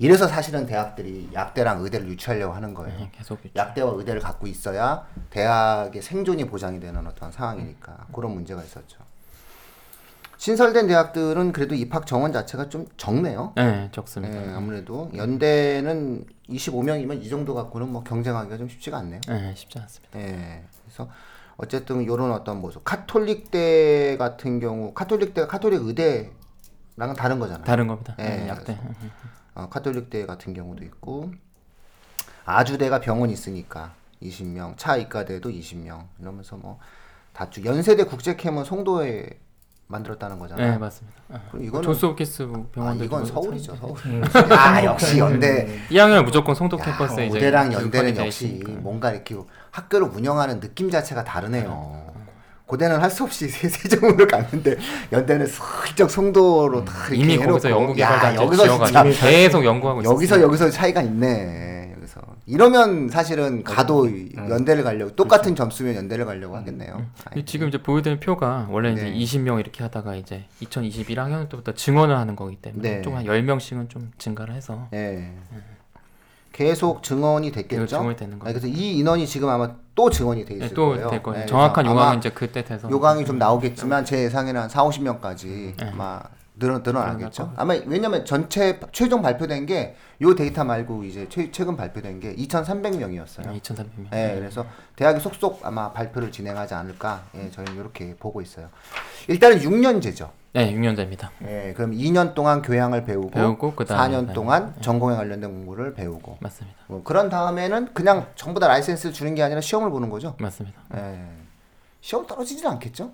이래서 사실은 대학들이 약대랑 의대를 유치하려고 하는 거예요. 예, 계속 있죠. 약대와 의대를 갖고 있어야 대학의 생존이 보장이 되는 어떤 상황이니까 그런 문제가 있었죠. 신설된 대학들은 그래도 입학 정원 자체가 좀 적네요. 네, 적습니다. 예, 아무래도 연대는 25명이면 이 정도 갖고는 뭐 경쟁하기가 좀 쉽지가 않네요. 네, 쉽지 않습니다. 예. 그래서 어쨌든 이런 어떤 모습. 카톨릭대 같은 경우 카톨릭대가 카톨릭 의대랑은 다른 거잖아요. 다른 겁니다. 예, 네, 약대. 어, 카톨릭대 같은 경우도 있고 아주대가 병원 있으니까 20명, 차 이과대도 20명 이러면서 뭐 다쭉 연세대 국제캠은 송도에 만들었다는 거잖아요. 네 맞습니다. 아, 그럼 이거는 존스 홉키스 아, 병원도 이건 지금 서울이죠, 참- 서울. 아, 역시 연대. 2학년 무조건 송도 야, 캠퍼스에 이제 교육하게 연대는 돼 역시 있으니까. 뭔가 이렇게 학교를 운영하는 느낌 자체가 다르네요. 고대는 할 수 없이 세- 세종으로 갔는데 연대는 슬쩍 송도로 다 이렇게 이미 거기서 해놓고. 연구 개발 야, 단지 여기서 진짜 계속 연구하고 있어요. 여기서 여기서 차이가 있네. 여기서 이러면 사실은 가도 연대를 가려고 똑같은 점수면 연대를 가려고 하겠네요. 아이, 지금 이제 보여드린 표가 원래 네. 이제 20명 이렇게 하다가 이제 2021학년 때부터 증원을 하는 거기 때문에 네. 좀한 10명씩은 좀 증가를 해서 예. 계속 증언이 됐겠죠. 증원이 되는 거예요. 그래서 이 인원이 지금 아마 또 증언이 돼 있을 네, 거예요. 또될 거예요. 예, 정확한 요강은 이제 그때 돼서 요강이 좀 나오겠지만 제 예상에는 한 4, 50명까지 네. 아마 늘어, 늘어나겠죠. 아마 왜냐면 전체 최종 발표된 게 요 데이터 말고 이제 최, 최근 발표된 게 2,300명이었어요. 2,300명. 예, 그래서 대학이 속속 아마 발표를 진행하지 않을까. 예, 저희는 이렇게 보고 있어요. 일단은 6년제죠. 네, 6년제입니다. 예, 그럼 2년 동안 교양을 배우고, 배우고 그다음에 4년 네. 동안 전공에 관련된 공부를 배우고. 맞습니다. 뭐 그런 다음에는 그냥 전부 다 라이센스를 주는 게 아니라 시험을 보는 거죠. 맞습니다. 예. 시험 떨어지진 않겠죠?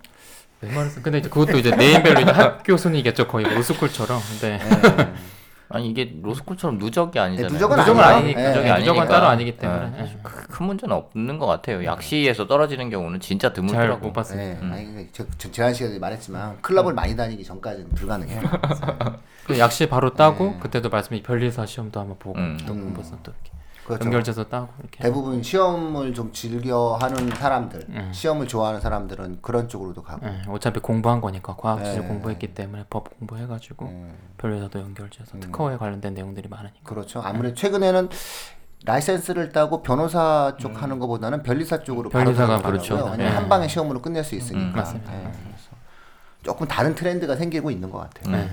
웬만해서 근데 이제 그것도 이제 name별로 이제 학교 순위겠죠 거의 뭐 로스쿨처럼. 근데 예. 아니 이게 로스쿨처럼 누적이 아니잖아요. 누적은 누적은 아니에요. 아니니까. 예, 누적이 네, 누적은 아니니까. 따로 아니기 때문에. 네, 예. 크- 큰 문제는 없는 것 같아요. 약시에서 떨어지는 경우는 진짜 잘 드물더라고. 못 봤어요. 예. 음. 아니, 저, 저 지난 시간에 말했지만 클럽을 많이 다니기 전까지는 불가능해요. 그 약시 바로 따고 네. 그때도 말씀이 변리사 시험도 한번 보고 음. 또 공부해서 또 이렇게 그렇죠. 연결돼서 따고 이렇게. 대부분 시험을 좀 즐겨 하는 사람들, 음. 시험을 좋아하는 사람들은 그런 쪽으로도 가고. 예, 어차피 공부한 거니까 과학 지질 네. 공부했기 때문에 법 공부해가지고 예. 변리사도 연결돼서 음. 특허에 관련된 내용들이 많으니까. 그렇죠. 아무래도 최근에는 라이센스를 따고 변호사 쪽 하는 것보다는 변리사 쪽으로 변리사가. 그렇죠. 왜냐면 네. 한 방에 시험으로 끝낼 수 있으니까. 음, 맞습니다. 예, 조금 다른 트렌드가 생기고 있는 것 같아요.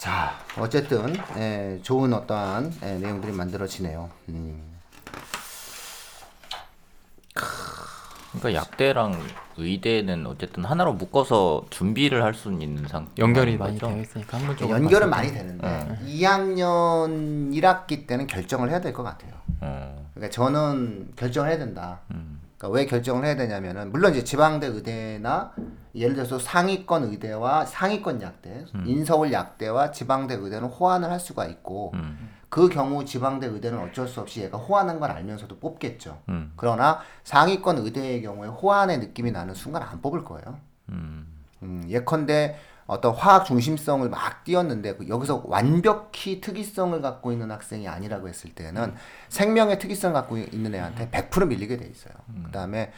네. 자, 어쨌든 예, 좋은 어떠한 예, 내용들이 만들어지네요. 음. 그러니까 약대랑 의대는 어쨌든 하나로 묶어서 준비를 할 수는 있는 상. 연결이 많이. 되어 있으니까 한 번적으로 연결은 많이 때. 되는데 2학년 1학기 때는 결정을 해야 될 것 같아요. 어. 그러니까 저는 결정을 해야 된다. 음. 그러니까 왜 결정을 해야 되냐면은 물론 이제 지방대 의대나 예를 들어서 상위권 의대와 상위권 약대, 인서울 약대와 지방대 의대는 호환을 할 수가 있고 음. 그 경우 지방대 의대는 어쩔 수 없이 얘가 호환한 걸 알면서도 뽑겠죠. 음. 그러나 상위권 의대의 경우에 호환의 느낌이 나는 순간 안 뽑을 거예요. 음. 음, 예컨대 어떤 화학 중심성을 막 띄었는데 그 여기서 완벽히 특이성을 갖고 있는 학생이 아니라고 했을 때는 생명의 특이성을 갖고 있는 애한테 100% 밀리게 돼 있어요. 그다음에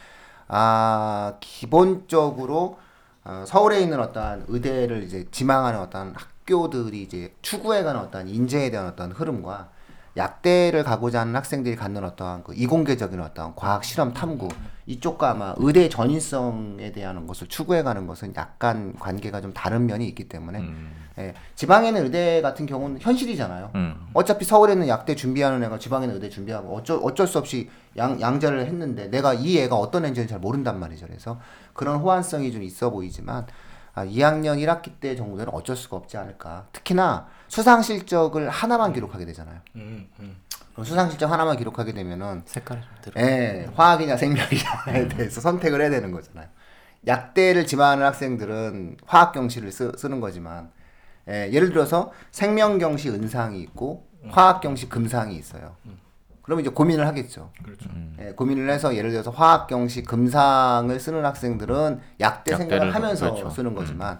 아 기본적으로 어, 서울에 있는 어떠한 의대를 이제 지망하는 어떠한 학교들이 이제 추구해가는 어떠한 인재에 대한 어떠한 흐름과 약대를 가고자 하는 학생들이 갖는 어떠한 그 이공계적인 어떠한 과학 실험 탐구 이쪽과 아마 의대 전인성에 대한 것을 추구해가는 것은 약간 관계가 좀 다른 면이 있기 때문에 음. 예, 지방에는 의대 같은 경우는 현실이잖아요. 음. 어차피 서울에는 약대 준비하는 애가 지방에는 의대 준비하고 어쩔 어쩔 수 없이 양 양자를 했는데 내가 이 애가 어떤 애인지는 잘 모른단 말이죠. 그래서 그런 호환성이 좀 있어 보이지만 아, 2학년 1학기 때 정도는 어쩔 수가 없지 않을까. 특히나 수상 실적을 하나만 기록하게 되잖아요. 음, 음. 그럼 수상 실적 하나만 기록하게 되면은 색깔이 좀 들어. 예, 화학이냐 생명이냐에 대해서 선택을 해야 되는 거잖아요. 약대를 지망하는 학생들은 화학 경시를 쓰, 는 거지만 예, 예를 들어서 생명 경시 은상이 있고 화학 경시 금상이 있어요. 그러면 이제 고민을 하겠죠. 그렇죠. 예, 고민을 해서 예를 들어서 화학 경시 금상을 쓰는 학생들은 약대 생각을 하면서 그렇죠. 쓰는 거지만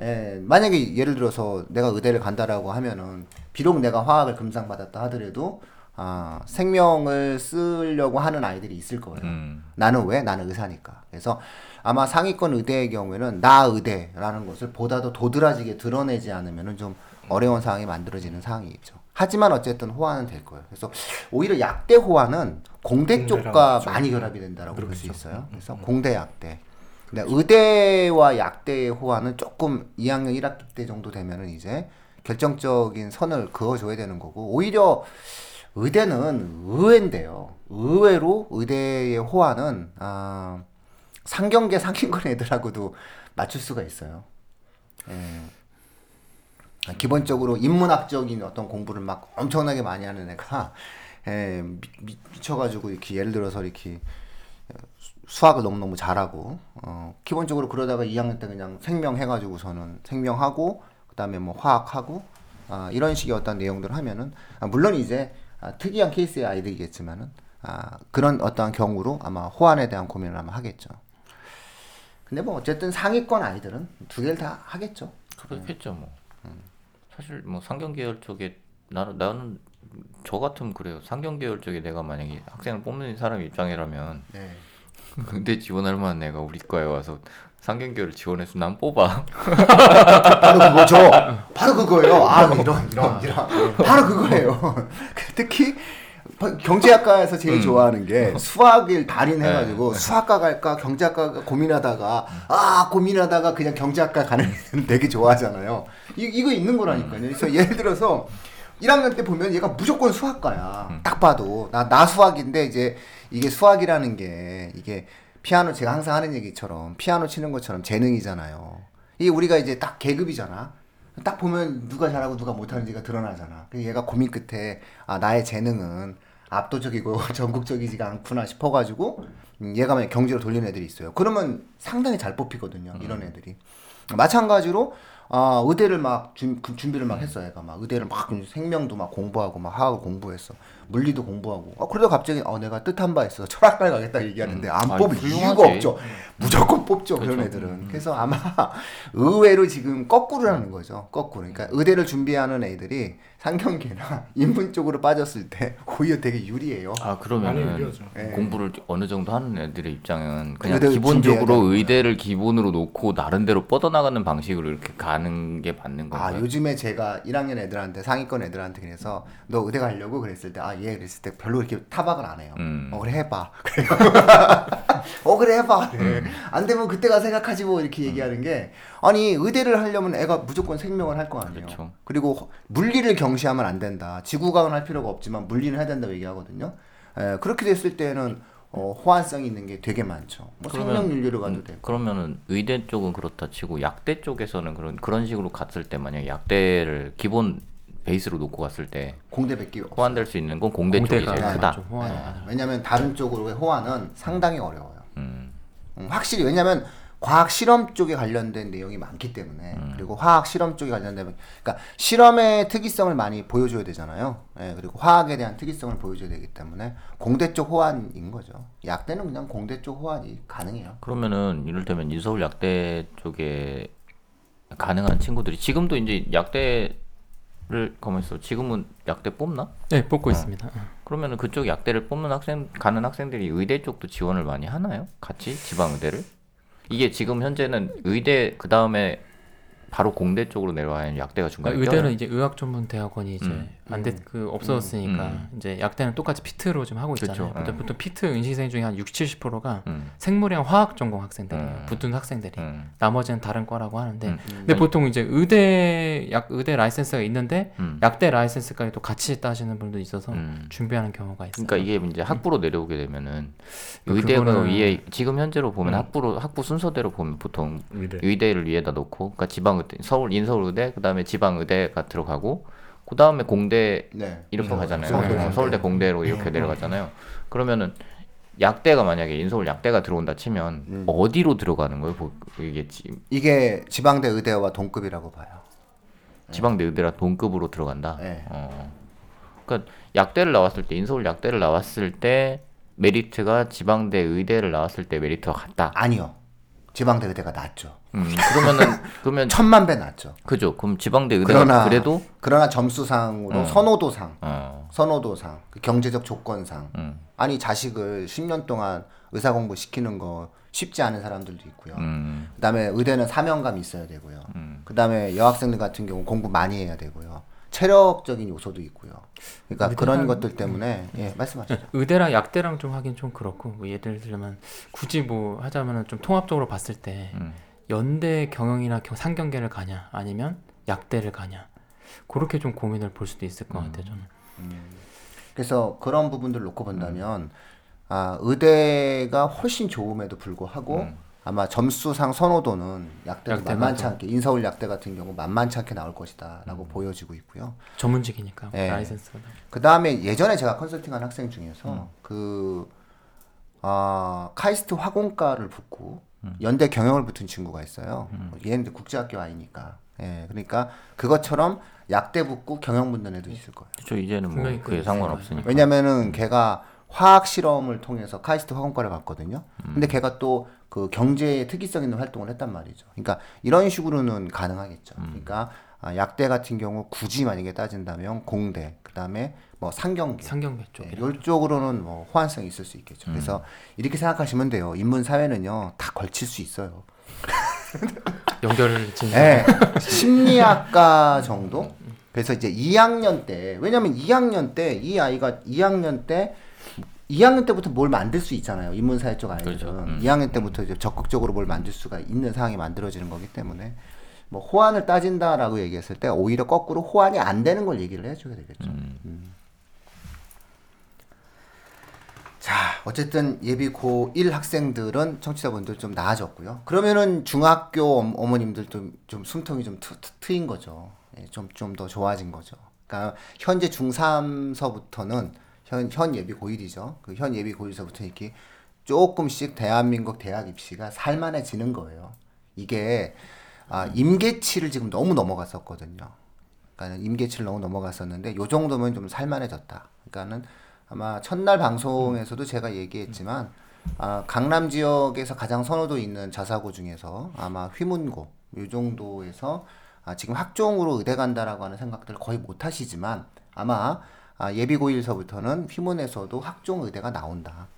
예, 만약에 예를 들어서 내가 의대를 간다라고 하면은 비록 내가 화학을 금상 받았다 하더라도 아, 생명을 쓰려고 하는 아이들이 있을 거예요. 음. 나는 왜? 나는 의사니까. 그래서 아마 상위권 의대의 경우에는 나 의대라는 것을 보다 더 도드라지게 드러내지 않으면은 좀 어려운 상황이 만들어지는 상황이 있죠. 하지만 어쨌든 호환은 될 거예요. 그래서 오히려 약대 호환은 공대 쪽과 그렇죠. 많이 결합이 된다라고 볼수 그렇죠. 있어요. 그래서 공대 약대. 근데 의대와 약대의 호환은 조금 2학년 1학기 때 정도 되면은 이제 결정적인 선을 그어줘야 되는 거고 오히려 의대는 의외인데요. 의외로 의대의 호환은 아, 상경계 상위권 애들하고도 맞출 수가 있어요. 예. 기본적으로 인문학적인 어떤 공부를 막 엄청나게 많이 하는 애가 예, 미, 미, 미쳐가지고 이렇게 예를 들어서 이렇게 수학을 너무너무 잘하고 어, 기본적으로 그러다가 2학년 때 그냥 생명 해가지고서는 생명하고 그 다음에 뭐 화학하고 아, 이런 식의 어떤 내용들을 하면은 아, 물론 이제 아, 특이한 케이스의 아이들이겠지만은 아, 그런 어떠한 경우로 아마 호환에 대한 고민을 아마 하겠죠. 근데 뭐 어쨌든 상위권 아이들은 두 개를 다 하겠죠. 그렇겠죠 뭐. 사실 뭐 상경 계열 쪽에 나 나는 저 같으면 그래요. 상경 계열 쪽에 내가 만약에 학생을 뽑는 사람 입장이라면 네. 근데 지원할 만한 애가 우리 과에 와서 상경 계열을 지원해서 난 뽑아. 바로 그거죠. 바로 그거예요. 아 이런 이런 이런. 바로 그거예요. 특히 경제학과에서 제일 좋아하는 게 수학을 달인해가지고 수학과 갈까 경제학과 고민하다가 아 고민하다가 그냥 경제학과 가는 애는 되게 좋아하잖아요. 이 이거 있는 거라니까요. 그래서 예를 들어서 1학년 때 보면 얘가 무조건 수학과야. 딱 봐도 나 나 수학인데 이제 이게 수학이라는 게 이게 피아노 제가 항상 하는 얘기처럼 피아노 치는 것처럼 재능이잖아요. 이게 우리가 이제 딱 계급이잖아. 딱 보면 누가 잘하고 누가 못하는지가 드러나잖아. 그래서 얘가 고민 끝에 아 나의 재능은 압도적이고 전국적이지가 않구나 싶어가지고 음, 얘가 만약 경제로 돌리는 애들이 있어요. 그러면 상당히 잘 뽑히거든요. 이런 애들이. 마찬가지로 아 의대를 막 준, 그 준비를 막 했어 얘가 막 의대를 막 생명도 막 공부하고 막 화학을 공부했어 물리도 공부하고 아 그러다 갑자기 어 내가 뜻한 바 있어 철학과에 가겠다 얘기하는데 안 아니, 뽑을 훌륭하지. 이유가 없죠 무조건 뽑죠 그런 그렇죠. 애들은 그래서 아마 의외로 지금 거꾸로라는 거죠 거꾸로 그러니까 의대를 준비하는 애들이 상경계나 인문 쪽으로 빠졌을 때 오히려 되게 유리해요 아 그러면은. 예. 공부를 어느 정도 하는 애들의 입장은 그냥 의대를 기본적으로 준비해야 의대를 기본으로 놓고 나름대로 뻗어나가는 방식으로 이렇게 가는 게 맞는 아 건가요? 요즘에 제가 1학년 애들한테 상위권 애들한테 그래서 너 의대 가려고 그랬을 때아 얘 그랬을 때 별로 이렇게 타박을 안 해요. 음. 어 그래 해봐. 그래요. 어 그래 해봐. 그래. 음. 안 되면 그때가 생각하지 뭐 이렇게 얘기하는 게 아니 의대를 하려면 애가 무조건 생명을 할 거 아니에요. 그렇죠. 그리고 허- 물리를 경시하면 안 된다. 지구과학은 할 필요가 없지만 물리는 해야 된다고 얘기하거든요. 에, 그렇게 됐을 때는 어, 호환성이 있는 게 되게 많죠. 뭐 생명 윤리로 가도 음, 되고. 그러면은 의대 쪽은 그렇다 치고 약대 쪽에서는 그런 그런 식으로 갔을 때 만약 약대를 기본 베이스로 놓고 갔을 때 공대밖에 없어요. 호환될 수 있는 건 공대 쪽이 제일 크다. 네. 많아요. 왜냐하면 다른 쪽으로의 호환은 상당히 어려워요. 음. 음, 확실히 왜냐하면 과학 실험 쪽에 관련된 내용이 많기 때문에 그리고 화학 실험 쪽에 관련된 그러니까 실험의 특이성을 많이 보여줘야 되잖아요. 예, 그리고 화학에 대한 특이성을 보여줘야 되기 때문에 공대 쪽 호환인 거죠. 약대는 그냥 공대 쪽 호환이 가능해요. 그러면은 이를테면 이서울 약대 쪽에 가능한 친구들이 지금도 이제 약대 를 가만 있어. 지금은 약대 뽑나? 네, 뽑고 있습니다. 그러면은 그쪽 약대를 뽑는 학생 가는 학생들이 의대 쪽도 지원을 많이 하나요? 같이 지방 의대를? 이게 지금 현재는 의대 그 다음에 바로 공대 쪽으로 내려와야 약대가 중간에 그러니까 의대는 껴요? 이제 의학 전문 대학원이 이제 음. 안됐 그 없어졌으니까 음. 이제 약대는 똑같이 PEET로 좀 하고 있잖아요. 그쵸. 보통, 음. 보통 PEET 응시생 중에 한 60, 70%가 음. 생물이랑 화학 전공 학생들이에요. 음. 붙은 학생들이. 음. 나머지는 다른 과라고 하는데 음. 근데 보통 이제 의대 약 의대 라이센스가 있는데 음. 약대 라이센스까지 또 같이 따시는 분도 있어서 음. 준비하는 경우가 있어요. 그러니까 이게 이제 학부로 내려오게 되면은 그 의대가 그거는- 위에 지금 현재로 보면 음. 학부로 학부 순서대로 보면 보통 의대. 의대 를 위에다 놓고 그러니까 지방 의대 서울 인서울 의대 그다음에 지방 의대가 들어가고 그 다음에 공대 네. 이렇게 음, 가잖아요. 서울대 어, 공대. 서울대 공대로 이렇게 내려가잖아요. 그러면은 약대가 만약에 인서울 약대가 들어온다 치면 음. 어디로 들어가는 거예요? 보- 이게 지, 이게 지방대 의대와 동급이라고 봐요. 지방대 의대라 동급으로 들어간다. 네. 어. 그러니까 약대를 나왔을 때 인서울 약대를 나왔을 때 메리트가 지방대 의대를 나왔을 때 메리트가 같다. 아니요. 지방대 의대가 낫죠. 음, 그러면은 그러면 천만 배 낫죠. 그죠. 그럼 지방대 의대가 그러나 그래도 그러나 점수상으로 어. 선호도상, 어. 선호도상, 그 경제적 조건상 음. 아니 자식을 10년 동안 의사 공부 시키는 거 쉽지 않은 사람들도 있고요. 음. 그다음에 의대는 사명감이 있어야 되고요. 음. 그다음에 여학생들 같은 경우 공부 많이 해야 되고요. 체력적인 요소도 있고요. 그러니까 그런 것들 때문에 예 말씀하시죠. 의대랑 약대랑 좀 하긴 좀 그렇고 뭐 예를 들면 굳이 뭐 하자면은 좀 통합적으로 봤을 때 음. 연대 경영이나 경- 상경계를 가냐 아니면 약대를 가냐 그렇게 좀 고민을 볼 수도 있을 것 같아요 저는. 그래서 그런 부분들 을 놓고 본다면 아 의대가 훨씬 좋음에도 불구하고 음. 아마 점수상 선호도는 약대도 약대가 만만치 더- 않게 인서울 약대 같은 경우 만만치 않게 나올 것이다라고 보여지고 있고요. 전문직이니까 네. 라이센스가 그 다음에 예전에 제가 컨설팅한 학생 중에서 그 아, 카이스트 화공과를 붙고 연대 경영을 붙은 친구가 있어요. 얘는 이제 국제학교 아이니까. 예, 그러니까 그것처럼 약대 붙고 경영 붙는 애도 있을 거예요. 그렇죠. 이제는 뭐 그게 그게 상관없으니까. 왜냐면은 걔가 화학 실험을 통해서 카이스트 화공과를 갔거든요. 근데 걔가 또 그 경제에 특이성 있는 활동을 했단 말이죠. 그러니까 이런 식으로는 가능하겠죠. 그러니까 아, 약대 같은 경우 굳이 만약에 따진다면 공대, 그다음에 뭐 상경계, 상경계 쪽. 네, 이쪽으로는 뭐 호환성이 있을 수 있겠죠. 그래서 이렇게 생각하시면 돼요. 인문 사회는요 다 걸칠 수 있어요. 연결을 진. 네, 심리학과 정도. 그래서 이제 2학년 때 왜냐면 2학년 때 이 아이가 2학년 때 2학년 때부터 뭘 만들 수 있잖아요. 인문사회 쪽 아이들은 그렇죠. 음. 2학년 때부터 이제 적극적으로 뭘 만들 수가 있는 상황이 만들어지는 거기 때문에 뭐 호환을 따진다라고 얘기했을 때 오히려 거꾸로 호환이 안 되는 걸 얘기를 해줘야 되겠죠. 음. 자, 어쨌든 예비 고1 학생들은 청취자분들 좀 나아졌고요. 그러면은 중학교 엄- 어머님들도 좀 숨통이 좀 트, 트, 트인 거죠. 예, 좀, 좀 더 좋아진 거죠. 그러니까 현재 중3서부터는 현, 현 예비 고1이죠. 그 현 예비 고1서부터 이렇게 조금씩 대한민국 대학 입시가 살만해지는 거예요. 이게 아, 임계치를 지금 너무 넘어갔었거든요. 그러니까 임계치를 너무 넘어갔었는데 요 정도면 좀 살만해졌다. 그러니까는 아마 첫날 방송에서도 제가 얘기했지만 아, 강남 지역에서 가장 선호도 있는 자사고 중에서 아마 휘문고 요 정도에서 아, 지금 학종으로 의대 간다라고 하는 생각들을 거의 못 하시지만 아마 아, 예비 고1서부터는 휘문에서도 학종 의대가 나온다.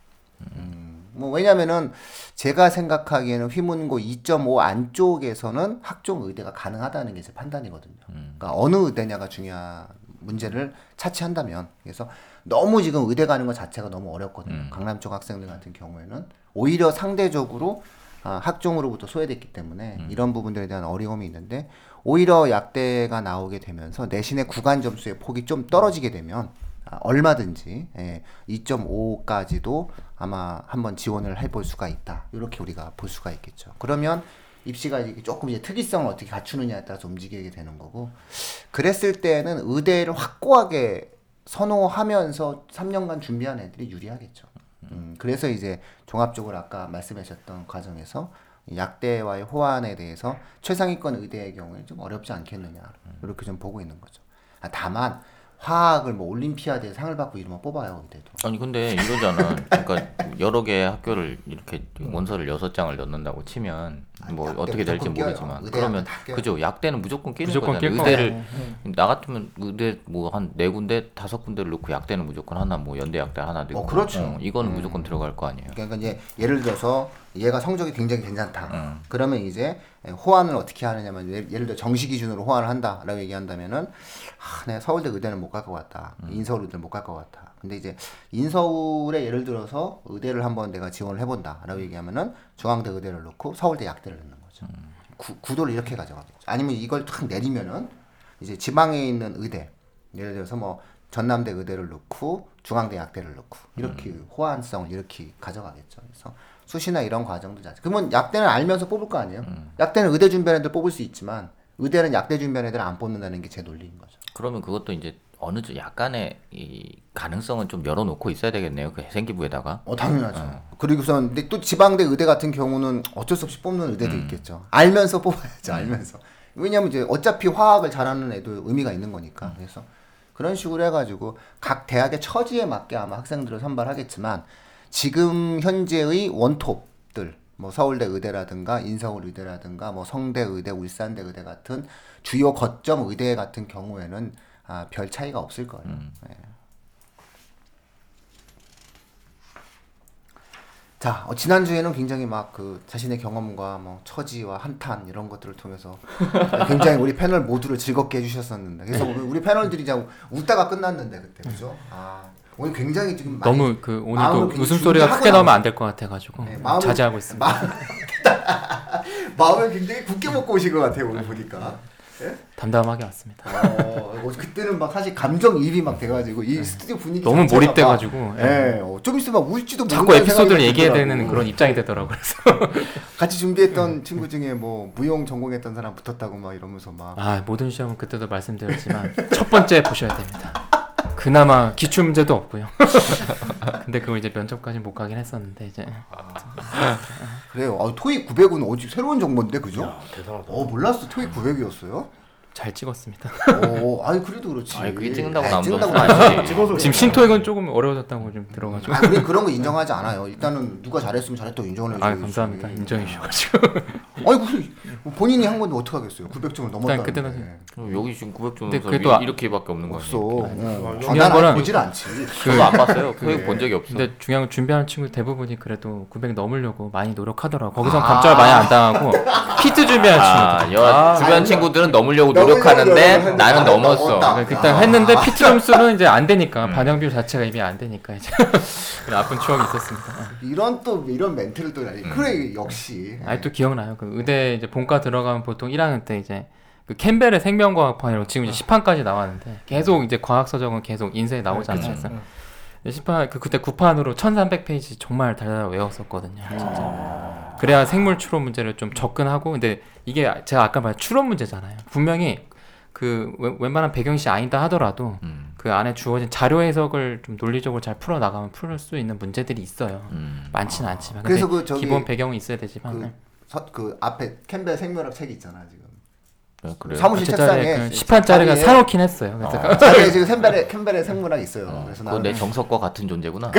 음, 뭐 왜냐면은 제가 생각하기에는 휘문고 2.5 안쪽에서는 학종 의대가 가능하다는 게 제 판단이거든요. 그러니까 어느 의대냐가 중요한 문제를 차치한다면 그래서 너무 지금 의대 가는 것 자체가 너무 어렵거든요. 강남 쪽 학생들 같은 경우에는 오히려 상대적으로 아, 학종으로부터 소외됐기 때문에 이런 부분들에 대한 어려움이 있는데 오히려 약대가 나오게 되면서 내신의 구간 점수의 폭이 좀 떨어지게 되면 아, 얼마든지 예, 2.5까지도 아마 한번 지원을 해볼 수가 있다. 이렇게 우리가 볼 수가 있겠죠. 그러면 입시가 조금 이제 특이성을 어떻게 갖추느냐에 따라서 움직이게 되는 거고 그랬을 때는 의대를 확고하게 선호하면서 3년간 준비한 애들이 유리하겠죠. 음, 그래서 이제 종합적으로 아까 말씀하셨던 과정에서 약대와의 호환에 대해서 최상위권 의대의 경우에 좀 어렵지 않겠느냐 이렇게 좀 보고 있는 거죠. 아, 다만 화학을 뭐 올림피아드에 상을 받고 이러면 뽑아요 의대도. 아니 근데 이러잖아. 그러니까 여러 개의 학교를 이렇게 원서를 여섯 장을 넣는다고 치면 뭐 약대 어떻게 될지 무조건 껴요. 모르지만 의대 그러면 다 껴요. 그죠 약대는 무조건 끼는 무조건 거잖아요. 낄 의대를 나 같으면 의대 뭐 한 네 군데 다섯 군데를 놓고 약대는 무조건 하나 뭐 연대 약대 하나 넣고 어, 그렇죠. 이거는 무조건 들어갈 거 아니에요. 그러니까 이제 예를 들어서 얘가 성적이 굉장히 괜찮다. 음. 그러면 이제 호환을 어떻게 하느냐면 예를, 예를 들어 정시 기준으로 호환을 한다라고 얘기한다면은 아, 내가 서울대 의대는 못 갈 것 같다. 인서울 의대는 못 갈 것 같다. 근데 이제 인서울에 예를 들어서 의대를 한번 내가 지원을 해본다라고 얘기하면은 중앙대 의대를 넣고 서울대 약대를 넣는 거죠. 구, 구도를 이렇게 가져가겠죠. 아니면 이걸 탁 내리면은 이제 지방에 있는 의대 예를 들어서 뭐 전남대 의대를 넣고 중앙대 약대를 넣고 이렇게 호환성을 이렇게 가져가겠죠. 그래서 수시나 이런 과정도 자. 그러면 약대는 알면서 뽑을 거 아니에요. 약대는 의대 준비하는 애들 뽑을 수 있지만 의대는 약대 준비하는 애들 안 뽑는다는 게 제 논리인 거죠. 그러면 그것도 이제 어느 정 약간의 이 가능성은 좀 열어놓고 있어야 되겠네요. 그 생기부에다가. 어 당연하죠. 그리고선 근데 또 지방대 의대 같은 경우는 어쩔 수 없이 뽑는 의대도 있겠죠. 알면서 뽑아야죠. 알면서. 왜냐면 이제 어차피 화학을 잘하는 애도 의미가 있는 거니까. 그래서 그런 식으로 해가지고 각 대학의 처지에 맞게 아마 학생들을 선발하겠지만 지금 현재의 원톱들 뭐 서울대 의대라든가 인서울 의대라든가 뭐 성대 의대, 울산대 의대 같은 주요 거점 의대 같은 경우에는 아, 별 차이가 없을 거예요. 예. 자, 어, 지난주에는 굉장히 막 그 자신의 경험과 뭐 처지와 한탄 이런 것들을 통해서 굉장히 우리 패널 모두를 즐겁게 해주셨었는데 그래서 우리, 우리 패널들이 그냥 웃다가 끝났는데 그때 그죠? 아 오늘 굉장히 지금 많이 너무 그 오늘도 웃음소리가 크게 나오면. 안 될 것 같아가지고 네, 마음을- 자제하고 있습니다. 마, 마음을 굉장히 굳게 먹고 오신 것 같아요 오늘 보니까 담담하게 왔습니다. 어, 뭐 그때는 막 사실 감정이입이 막 돼가지고 이 스튜디오 분위기 네. 너무 몰입돼가지고 막, 예. 예, 어, 좀 있으면 막 울지도 자꾸 에피소드를 얘기해야. 되는 그런 입장이 되더라고요. 그래서 같이 준비했던 친구 중에 뭐 무용 전공했던 사람 붙었다고 막 이러면서 막 아 모든 시험은 그때도 말씀드렸지만 첫 번째 보셔야 됩니다. 그나마 기출 문제도 없고요. 근데 그걸 이제 면접까지 못 가긴 했었는데 이제 그래요. 아, 토익 900은 어지 새로운 정보인데 그죠? 야, 대단하다. 어 몰랐어 토익 900이었어요? 잘 찍었습니다. 오, 아니 그래도 그렇지. 아니, 그게 찍는다고 나오는 찍는다고 나오지. 아니지. 찍어서 지금 신토익은 조금 어려워졌다고 좀 들어가지고. 아, 우리 그런 거 인정하지 않아요. 일단은 누가 잘했으면 잘했다고 인정을 해줘야지. 아 감사합니다. 인정해 주셔가지고. 아니 그 본인이 한 건데 어떻게 하겠어요? 900점을 넘었다는데. 그때는 그럼 여기 지금 900점 근데 에서 그래도 아- 이렇게밖에 없는 거 없어. 아니에요? 어. 중요한 아, 거는- 난 보질 않지. 저도 안 봤어요. 토익 본 적이 없어. 근데 중요한 건 준비하는 친구 대부분이 그래도 900 넘으려고 많이 노력하더라고. 거기서 감점을 많이 안 당하고 피트 준비하는 아, 친구들. 여 주변 친구들은 넘으려고 넘으려고 노력하는데 노력하는데 나는 넘었어. 넘었다. 그러니까 일단 아. 했는데 피트 점수는 이제 안 되니까 반영 비율 자체가 이미 안 되니까 이제 그런 아픈 추억이 있었습니다. 이런 또 이런 멘트를 또 음. 그래 역시. 아니 또 기억나요. 그 의대 이제 본과 들어가면 보통 1학년 때 이제 그 캠벨의 생명과학판이라고 지금 이제 10판까지 나왔는데 계속 이제 과학 서적은 계속 인쇄에 나오잖아요. 그래서 10판 그 그때 9판으로 1,300페이지 정말 달달 외웠었거든요. 진짜. 그래야 생물 추론 문제를 좀 접근하고 근데 이게 제가 아까 말한 추론 문제잖아요. 분명히 그 웬- 웬만한 배경시 아니다 하더라도 음, 그 안에 주어진 자료 해석을 좀 논리적으로 잘 풀어 나가면 풀 수 있는 문제들이 있어요. 음. 많지는 않지만 그래서 근데 그 저기 기본 배경은 있어야 되지만 그, 네. 서, 그 앞에 캠벨 생명학 책이 있잖아 지금. 네, 그래요. 사무실 제 책상에 자리에 그 10판짜리가 자리에- 사놓긴 했어요. 그래서 어. 자리에 지금 캠벨의 캠벨의 생물학 있어요. 어, 그래서 그건 나는 내 정석과 같은 존재구나.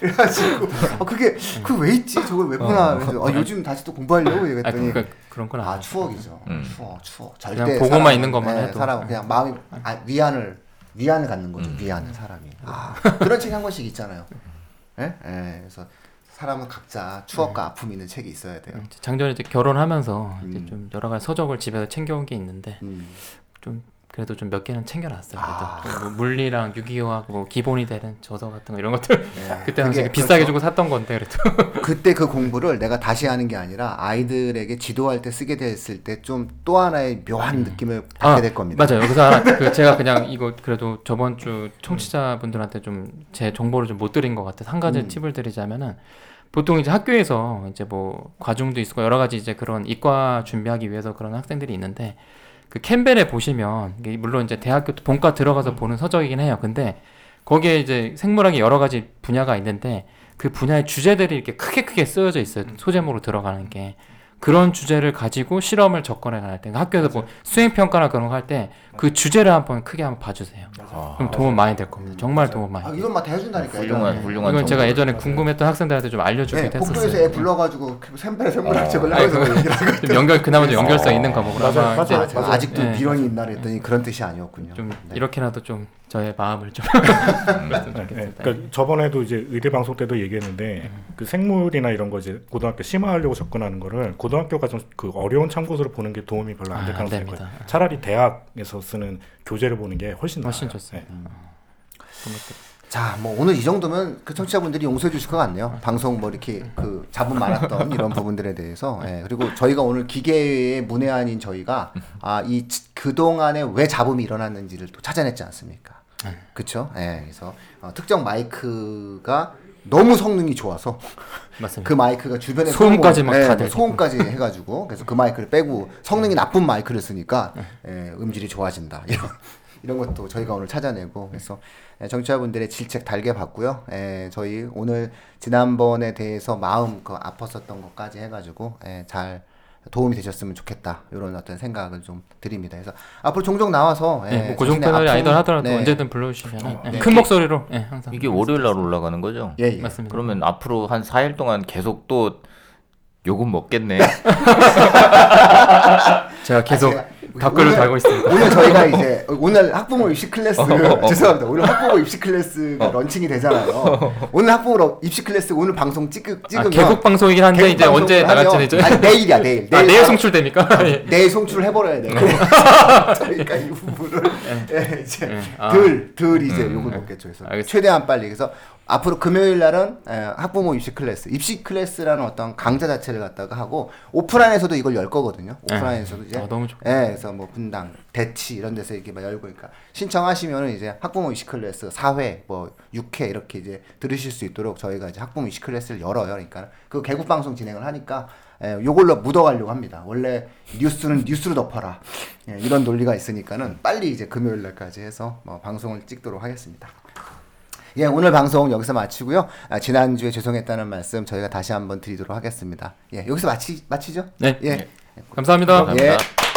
그래가지고 어, 그게 그 왜 있지? 저걸 왜 보나? 그래서 아, 요즘 다시 또 공부하려고 아, 이랬더니 그러니까 그런 건 아 아니에요. 추억이죠. 음. 추억, 추억. 그냥 절대 보고만 사람은- 있는 것만 네, 해도. 사람 그냥 마음이 아, 위안을 위안을 갖는 거죠. 음. 위안을 사람이. 아, 그런 책 한 권씩 있잖아요. 예? 예. 그래서 사람은 각자 추억과 네. 아픔이 있는 책이 있어야 돼요. 음, 작년에 이제 결혼하면서 이제 음. 좀 여러 가지 서적을 집에서 챙겨온 게 있는데 음. 좀 그래도 좀 몇 개는 챙겨놨어요. 아. 뭐 물리랑 유기화학 뭐 기본이 되는 저서 같은 거 이런 것들 네. 그때 당시 비싸게 그렇죠. 주고 샀던 건데 그래도 그때 그 공부를 내가 다시 하는 게 아니라 아이들에게 지도할 때 쓰게 됐을 때 좀 또 하나의 묘한 느낌을 받게 아, 될 겁니다. 맞아요. 하나, 그 제가 그냥 이거 그래도 저번 주 청취자분들한테 좀 제 정보를 좀 못 드린 것 같아서 한 가지 음. 팁을 드리자면은 보통 이제 학교에서 이제 뭐 과중도 있고 여러 가지 이제 그런 이과 준비하기 위해서 그런 학생들이 있는데 그 캠벨에 보시면 물론 이제 대학교 본과 들어가서 보는 서적이긴 해요. 근데 거기에 이제 생물학이 여러 가지 분야가 있는데 그 분야의 주제들이 이렇게 크게 크게 쓰여져 있어요. 소제목으로 들어가는 게. 그런 주제를 가지고 실험을 접근해 갈 때, 학교에서 뭐 수행 평가나 그런 거 할 때 그 주제를 한번 크게 한번 봐주세요. 아, 그럼 도움 많이 될 겁니다. 정말 도움 많이. 아, 돼요. 이런 맛 해준다니까. 훌륭한 훌륭한. 이건 제가. 예전에 궁금했던 학생들한테 좀 알려주기도 네, 복도에서 했었어요. 애 불러가지고 샘플. 책을 얘기를 하고 좀 연결 그나마 좀 연결성 있는 과목으로 맞아요, 아마 이제 맞아요. 아, 아직도 네. 미련이 있나 그랬더니 그런 뜻이 아니었군요. 좀 네. 이렇게라도 좀 저의 마음을 좀 네, 네. 그러니까 저번에도 이제 의대 방송 때도 얘기했는데 그 생물이나 이런 거 이제 고등학교 심화하려고 접근하는 거를 고등학교 과정 그 어려운 참고서를 보는 게 도움이 별로 안될 아, 가능성이 안 있거든요. 됩니다. 차라리 대학에서 쓰는 교재를 보는 게 훨씬 훨씬 나아요. 좋습니다. 네. 것들. 자, 뭐 오늘 이 정도면 그 청취자분들이 용서해 주실 것 같네요. 방송 뭐 이렇게 그 잡음 많았던 이런 부분들에 대해서. 예, 그리고 저희가 오늘 기계의 문외한인 저희가 아, 이 그 동안에 왜 잡음이 일어났는지를 또 찾아냈지 않습니까? 그렇죠? 예, 그래서 어, 특정 마이크가 너무 성능이 좋아서 맞습니다. 그 마이크가 주변에 소음까지 막 예, 다뭐 들리고. 소음까지 해가지고 그래서 그 마이크를 빼고 성능이 나쁜 마이크를 쓰니까 예, 음질이 좋아진다 이런 이런 것도 저희가 오늘 찾아내고 그래서 예, 청취자분들의 질책 달게 봤고요. 예, 저희 오늘 지난번에 대해서 마음 그 아팠었던 것까지 해가지고 예, 잘 도움이 되셨으면 좋겠다 이런 어떤 생각을 좀 드립니다. 그래서 앞으로 종종 나와서 예, 네, 뭐 고정 패널이 아니더라 하더라도 네. 언제든 불러주시면 네. 큰 목소리로 예, 항상 이게 월요일 날 올라가는 거죠? 예, 예. 맞습니다. 그러면 앞으로 한 4일 동안 계속 또 욕은 먹겠네. 제가 계속 제가 댓글을 오늘- 달고 있습니다. 오늘 저희가 이제 오늘 학부모 입시 클래스 어. 죄송합니다. 오늘 학부모 입시 클래스가 런칭이 되잖아요. 오늘 학부모 입시 클래스 오늘 방송 찍, 아, 찍으면 개국 방송이긴 한데 이제 언제 나갈지는 하면- 이제 아니 내일이야 내일. 아, 내일 송출됩니까? 예. 내일 송출을 해버려야 돼. 저희가 이 부분을 예, 이제 예. 아. 들, 들 이제 음, 욕을 예. 먹겠죠. 그래서 알겠습니다. 최대한 빨리 그래서 앞으로 금요일 날은 에, 학부모 입시 클래스, 입시 클래스라는 어떤 강좌 자체를 갖다가 하고 오프라인에서도 이걸 열 거거든요. 오프라인에서도 이제 어, 너무 좋. 예, 그래서 뭐 분당, 대치 이런 데서 이렇게 막 열고 그러니까 신청하시면은 이제 학부모 입시 클래스 4회, 뭐 6회 이렇게 이제 들으실 수 있도록 저희가 이제 학부모 입시 클래스를 열어요. 그러니까 그 개국 방송 진행을 하니까 예, 요걸로 묻어가려고 합니다. 원래 뉴스는 뉴스로 덮어라 예, 이런 논리가 있으니까는 빨리 이제 금요일 날까지 해서 뭐 방송을 찍도록 하겠습니다. 예, 오늘 방송 여기서 마치고요. 아, 지난주에 죄송했다는 말씀 저희가 다시 한번 드리도록 하겠습니다. 예, 여기서 마치 마치죠? 네. 예. 감사합니다. 감사합니다. 예.